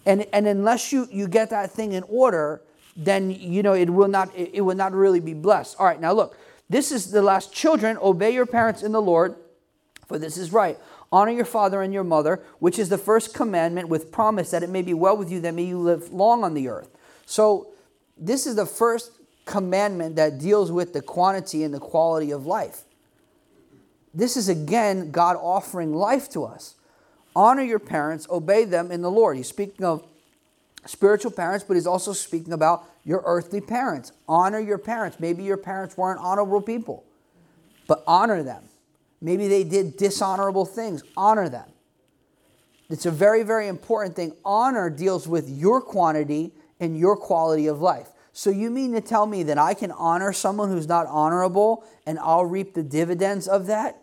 And, and unless you, you get that thing in order, then you know it will not it, it will not really be blessed. All right, now look, this is the last children, obey your parents in the Lord, for this is right. Honor your father and your mother, which is the first commandment with promise that it may be well with you, that may you live long on the earth. So this is the first commandment that deals with the quantity and the quality of life. This is again God offering life to us. Honor your parents, obey them in the Lord. He's speaking of spiritual parents, but he's also speaking about your earthly parents. Honor your parents. Maybe your parents weren't honorable people, but honor them. Maybe they did dishonorable things. Honor them. It's a very, very important thing. Honor deals with your quantity and your quality of life. So you mean to tell me that I can honor someone who's not honorable and I'll reap the dividends of that?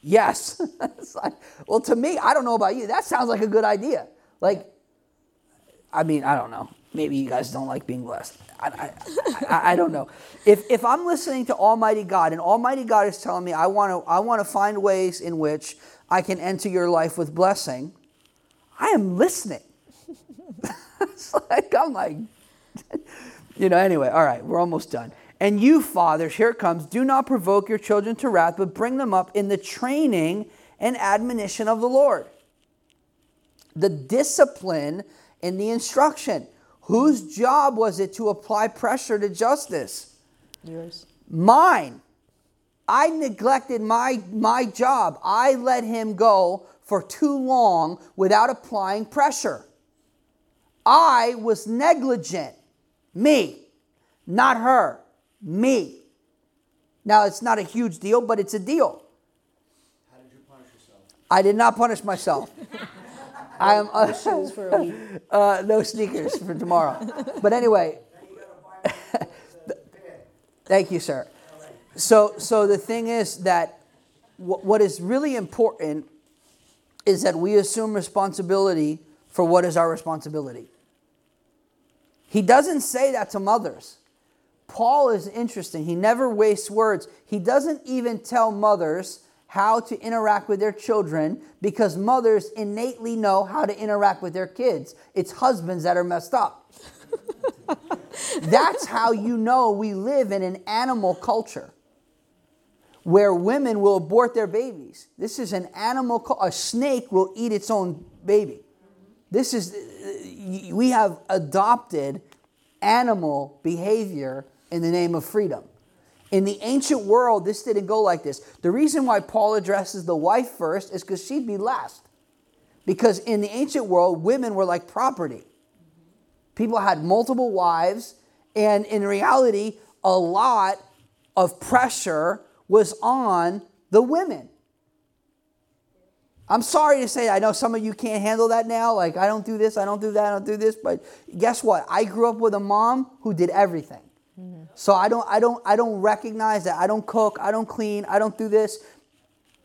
Yes. well, to me, I don't know about you. That sounds like a good idea. Like, I mean, I don't know. Maybe you guys don't like being blessed. I, I, I, don't know. If, if I'm listening to Almighty God and Almighty God is telling me I want to I want to find ways in which I can enter your life with blessing, I am listening. it's like I'm like, you know. Anyway, all right, we're almost done. And you, fathers, here it comes, do not provoke your children to wrath, but bring them up in the training and admonition of the Lord. The discipline and the instruction. Whose job was it to apply pressure to Justice? Yours. Mine. I neglected my, my job. I let him go for too long without applying pressure. I was negligent. Me, not her me. Now, it's not a huge deal, but it's a deal. How did you punish yourself? I did not punish myself. I am uh, shoes for a week. Uh, no sneakers for tomorrow. But anyway, thank you, sir. So, so the thing is that what is really important is that we assume responsibility for what is our responsibility. He doesn't say that to mothers. Paul is interesting. He never wastes words. He doesn't even tell mothers how to interact with their children because mothers innately know how to interact with their kids. It's husbands that are messed up. That's how you know we live in an animal culture where women will abort their babies. This is an animal, a snake will eat its own baby. This is, we have adopted animal behavior in the name of freedom. In the ancient world, this didn't go like this. The reason why Paul addresses the wife first is because she'd be last. Because in the ancient world, women were like property. People had multiple wives, and in reality, a lot of pressure was on the women. I'm sorry to say, I know some of you can't handle that now. Like, I don't do this, I don't do that, I don't do this. But guess what? I grew up with a mom who did everything. So I don't, I don't, I don't recognize that. I don't cook. I don't clean. I don't do this.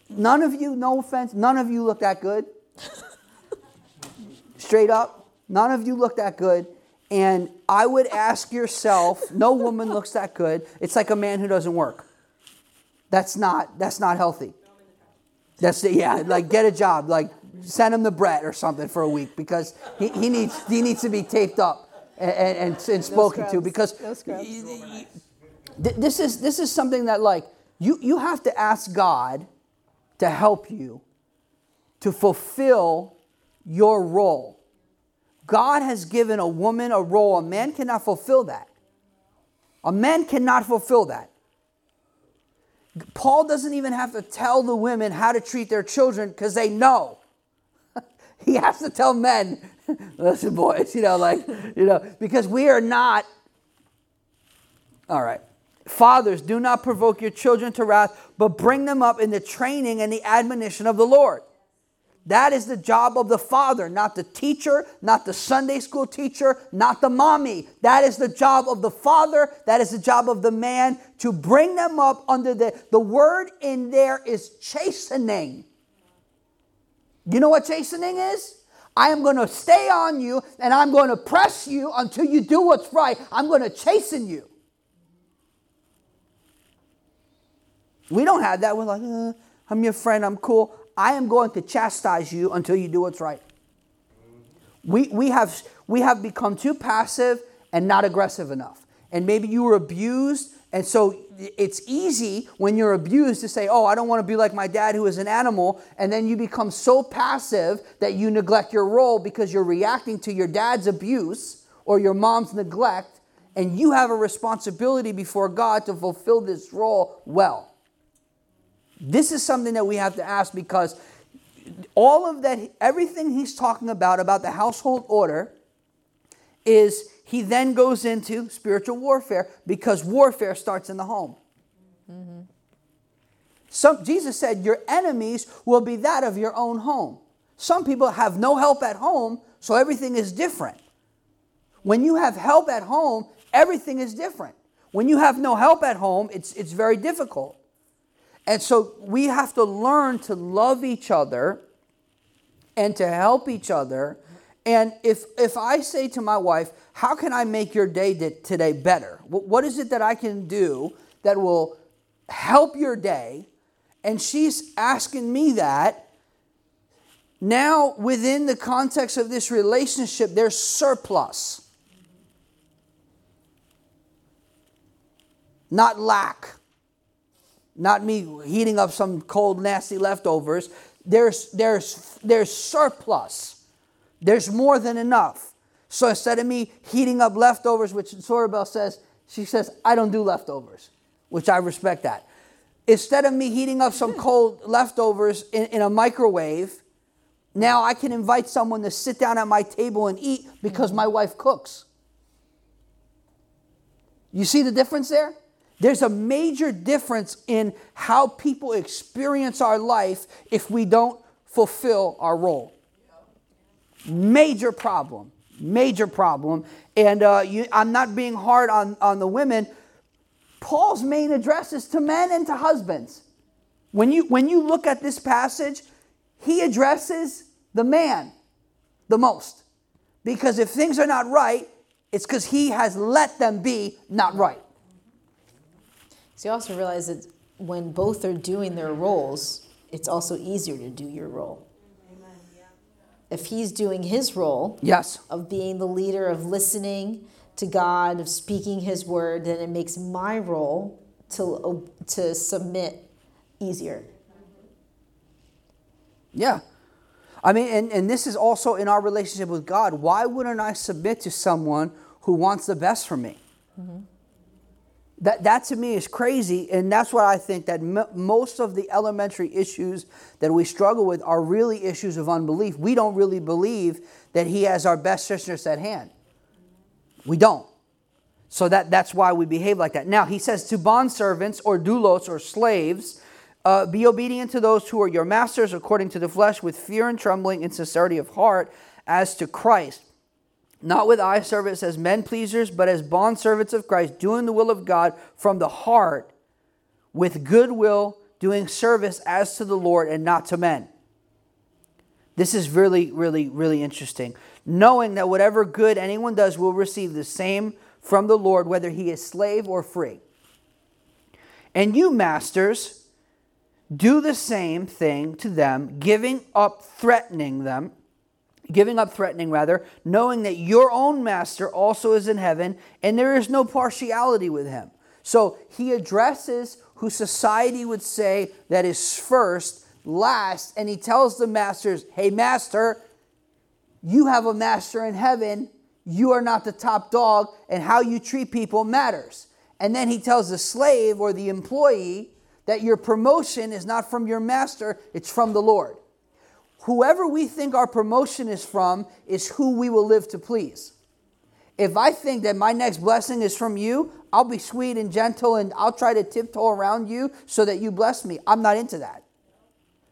None of you, no offense, none of you look that good. Straight up, none of you look that good. And I would ask yourself, no woman looks that good. It's like a man who doesn't work. That's not, that's not healthy. That's yeah, like get a job, like send him the Brett or something for a week because he, he needs he needs to be taped up and, and, and spoken no to because no this is this is something that like you you have to ask God to help you to fulfill your role. God has given a woman a role. A man cannot fulfill that. A man cannot fulfill that. Paul doesn't even have to tell the women how to treat their children because they know. he has to tell men Listen, boys, you know, like, you know, because we are not. All right. Fathers, do not provoke your children to wrath, but bring them up in the training and the admonition of the Lord. That is the job of the father, not the teacher, not the Sunday school teacher, not the mommy. That is the job of the father. That is the job of the man to bring them up under the, the word in there is chastening. You know what chastening is? I am going to stay on you and I'm going to press you until you do what's right. I'm going to chasten you. We don't have that. We're like, uh, I'm your friend, I'm cool. I am going to chastise you until you do what's right. We, we, have, we have become too passive and not aggressive enough. And maybe you were abused, and so it's easy when you're abused to say, Oh, I don't want to be like my dad who is an animal. And then you become so passive that you neglect your role because you're reacting to your dad's abuse or your mom's neglect. And you have a responsibility before God to fulfill this role well. This is something that we have to ask because all of that, everything he's talking about, about the household order, is he then goes into spiritual warfare because warfare starts in the home. Mm-hmm. Some, Jesus said, Your enemies will be that of your own home. Some people have no help at home, so everything is different. When you have help at home, everything is different. When you have no help at home, it's, it's very difficult. And so we have to learn to love each other and to help each other. And if, if I say to my wife, How can I make your day today better? What is it that I can do that will help your day? And she's asking me that. Now, within the context of this relationship, there's surplus, not lack not me heating up some cold, nasty leftovers. There's, there's, there's surplus. There's more than enough. So instead of me heating up leftovers, which Sorabel says, she says, I don't do leftovers, which I respect that. Instead of me heating up some hmm. cold leftovers in, in a microwave, now I can invite someone to sit down at my table and eat because hmm. my wife cooks. You see the difference there? There's a major difference in how people experience our life if we don't fulfill our role. Major problem. Major problem. And uh, you, I'm not being hard on, on the women. Paul's main address is to men and to husbands. When you, when you look at this passage, he addresses the man the most. Because if things are not right, it's because he has let them be not right. So you also realize that when both are doing their roles, it's also easier to do your role. If he's doing his role yes. of being the leader, of listening to God, of speaking his word, then it makes my role to, to submit easier. Yeah. I mean, and, and this is also in our relationship with God. Why wouldn't I submit to someone who wants the best for me? Mm-hmm. That, that to me is crazy, and that's why I think that m- most of the elementary issues that we struggle with are really issues of unbelief. We don't really believe that He has our best interests at hand. We don't. So that, that's why we behave like that. Now, He says to bondservants or doulos or slaves, uh, be obedient to those who are your masters according to the flesh with fear and trembling and sincerity of heart as to Christ not with eye service as men pleasers, but as bondservants of Christ, doing the will of God from the heart, with goodwill, doing service as to the Lord and not to men. This is really, really, really interesting. Knowing that whatever good anyone does will receive the same from the Lord, whether he is slave or free. And you, masters, do the same thing to them, giving up threatening them giving up threatening rather, knowing that your own master also is in heaven and there is no partiality with him. So he addresses who society would say that is first, last, and he tells the masters, hey, master, you have a master in heaven. You are not the top dog, and how you treat people matters. And then he tells the slave or the employee that your promotion is not from your master, it's from the Lord whoever we think our promotion is from is who we will live to please. If I think that my next blessing is from you, I'll be sweet and gentle and I'll try to tiptoe around you so that you bless me. I'm not into that.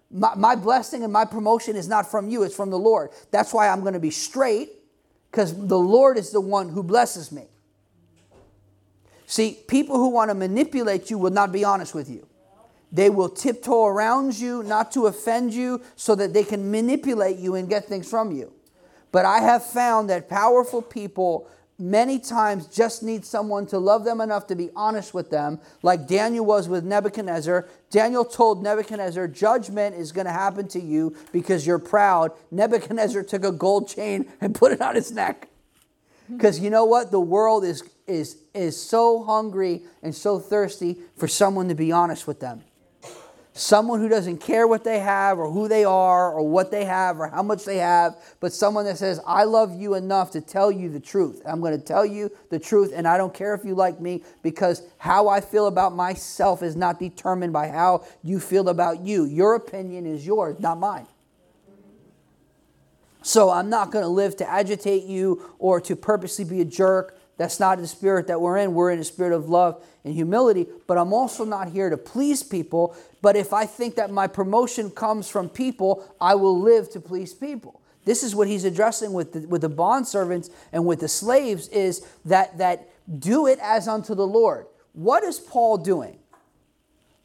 My, my blessing and my promotion is not from you, it's from the Lord. That's why I'm going to be straight because the Lord is the one who blesses me. See, people who want to manipulate you will not be honest with you. They will tiptoe around you, not to offend you, so that they can manipulate you and get things from you. But I have found that powerful people many times just need someone to love them enough to be honest with them, like Daniel was with Nebuchadnezzar. Daniel told Nebuchadnezzar, Judgment is going to happen to you because you're proud. Nebuchadnezzar took a gold chain and put it on his neck. Because you know what? The world is, is, is so hungry and so thirsty for someone to be honest with them someone who doesn't care what they have or who they are or what they have or how much they have, but someone that says, I love you enough to tell you the truth. I'm going to tell you the truth, and I don't care if you like me because how I feel about myself is not determined by how you feel about you. Your opinion is yours, not mine. So I'm not going to live to agitate you or to purposely be a jerk that's not the spirit that we're in. We're in a spirit of love and humility. But I'm also not here to please people. But if I think that my promotion comes from people, I will live to please people. This is what he's addressing with the, with the bond servants and with the slaves is that, that do it as unto the Lord. What is Paul doing?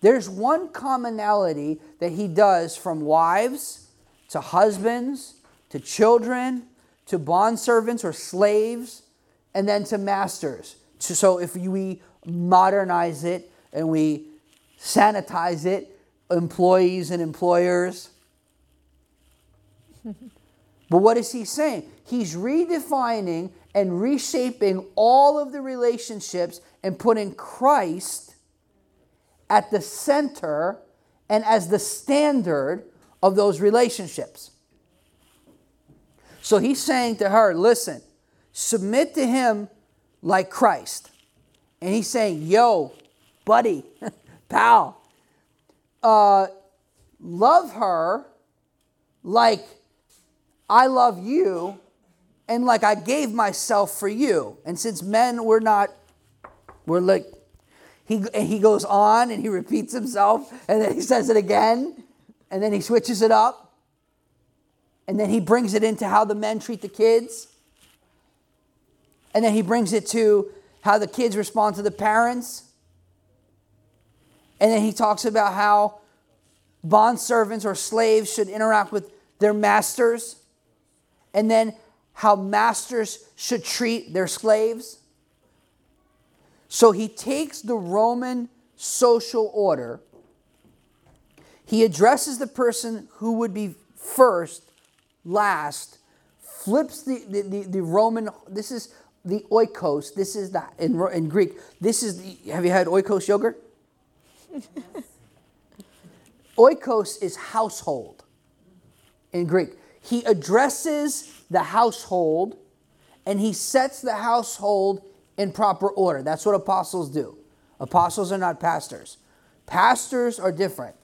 There's one commonality that he does from wives to husbands to children to bondservants or slaves and then to masters. So if we modernize it and we sanitize it, employees and employers. but what is he saying? He's redefining and reshaping all of the relationships and putting Christ at the center and as the standard of those relationships. So he's saying to her, listen, submit to him like Christ. And he's saying, yo, buddy, pal, uh, love her like I love you and like I gave myself for you. And since men were not, we're like, he, he goes on and he repeats himself and then he says it again and then he switches it up and then he brings it into how the men treat the kids and then he brings it to how the kids respond to the parents. And then he talks about how bond servants or slaves should interact with their masters. And then how masters should treat their slaves. So he takes the Roman social order, he addresses the person who would be first, last, flips the, the, the, the Roman, this is the oikos. This is that in, in Greek. This is the, have you had oikos yogurt? oikos is household in Greek. He addresses the household and he sets the household in proper order. That's what apostles do. Apostles are not pastors. Pastors are different.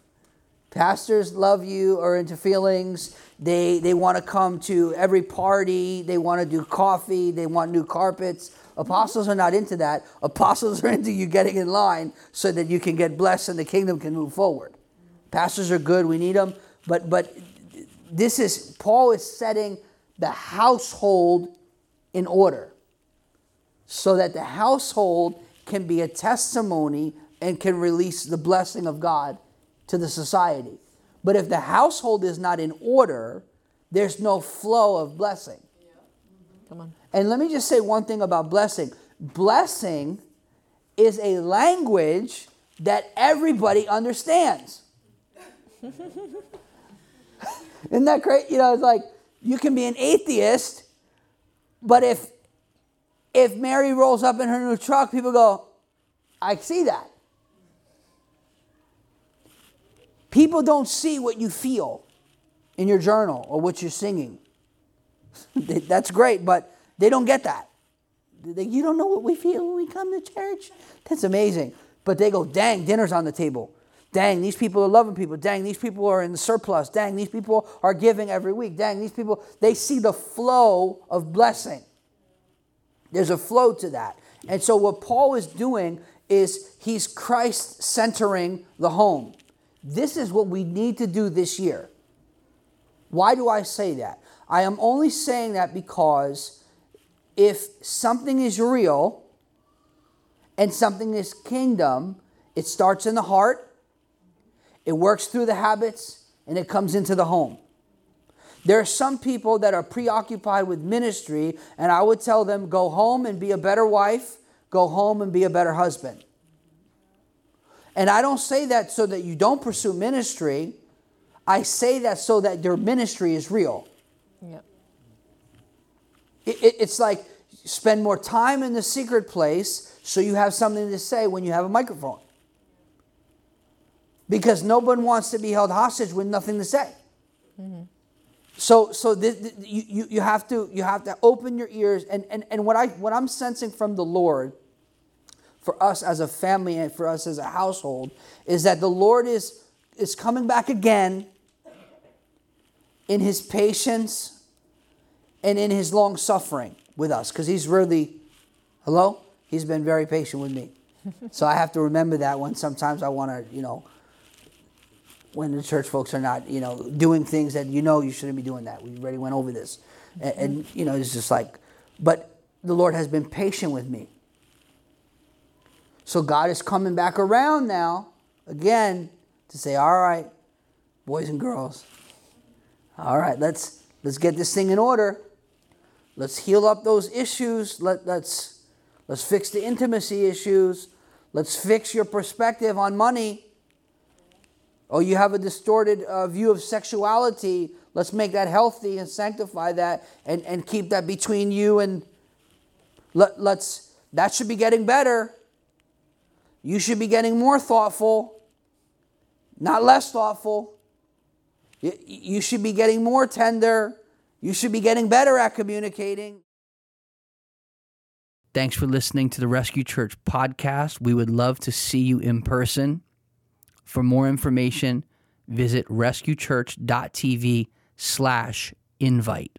Pastors love you, or into feelings. They, they want to come to every party. They want to do coffee. They want new carpets. Apostles are not into that. Apostles are into you getting in line so that you can get blessed and the kingdom can move forward. Pastors are good. We need them. But, but this is, Paul is setting the household in order so that the household can be a testimony and can release the blessing of God to the society. But if the household is not in order, there's no flow of blessing. Come on. And let me just say one thing about blessing blessing is a language that everybody understands. Isn't that great? You know, it's like you can be an atheist, but if if Mary rolls up in her new truck, people go, I see that. People don't see what you feel in your journal or what you're singing. That's great, but they don't get that. You don't know what we feel when we come to church? That's amazing. But they go, dang, dinner's on the table. Dang, these people are loving people. Dang, these people are in the surplus. Dang, these people are giving every week. Dang, these people, they see the flow of blessing. There's a flow to that. And so what Paul is doing is he's Christ centering the home. This is what we need to do this year. Why do I say that? I am only saying that because if something is real and something is kingdom, it starts in the heart, it works through the habits, and it comes into the home. There are some people that are preoccupied with ministry, and I would tell them go home and be a better wife, go home and be a better husband. And I don't say that so that you don't pursue ministry. I say that so that your ministry is real. Yep. It, it, it's like spend more time in the secret place so you have something to say when you have a microphone. Because no one wants to be held hostage with nothing to say. Mm-hmm. So, so this, this, you, you, have to, you have to open your ears. And, and, and what, I, what I'm sensing from the Lord for us as a family and for us as a household is that the Lord is, is coming back again in his patience and in his long suffering with us because he's really, hello? He's been very patient with me. so I have to remember that when sometimes I want to, you know, when the church folks are not, you know, doing things that you know you shouldn't be doing that. We already went over this. And, and you know, it's just like, but the Lord has been patient with me. So God is coming back around now, again, to say, all right, boys and girls, all right, let's let's get this thing in order. Let's heal up those issues. Let, let's let's fix the intimacy issues. Let's fix your perspective on money. Oh, you have a distorted uh, view of sexuality. Let's make that healthy and sanctify that and, and keep that between you and let, let's that should be getting better. You should be getting more thoughtful, not less thoughtful. You should be getting more tender. You should be getting better at communicating. Thanks for listening to the Rescue Church podcast. We would love to see you in person. For more information, visit rescuechurch.tv slash invite.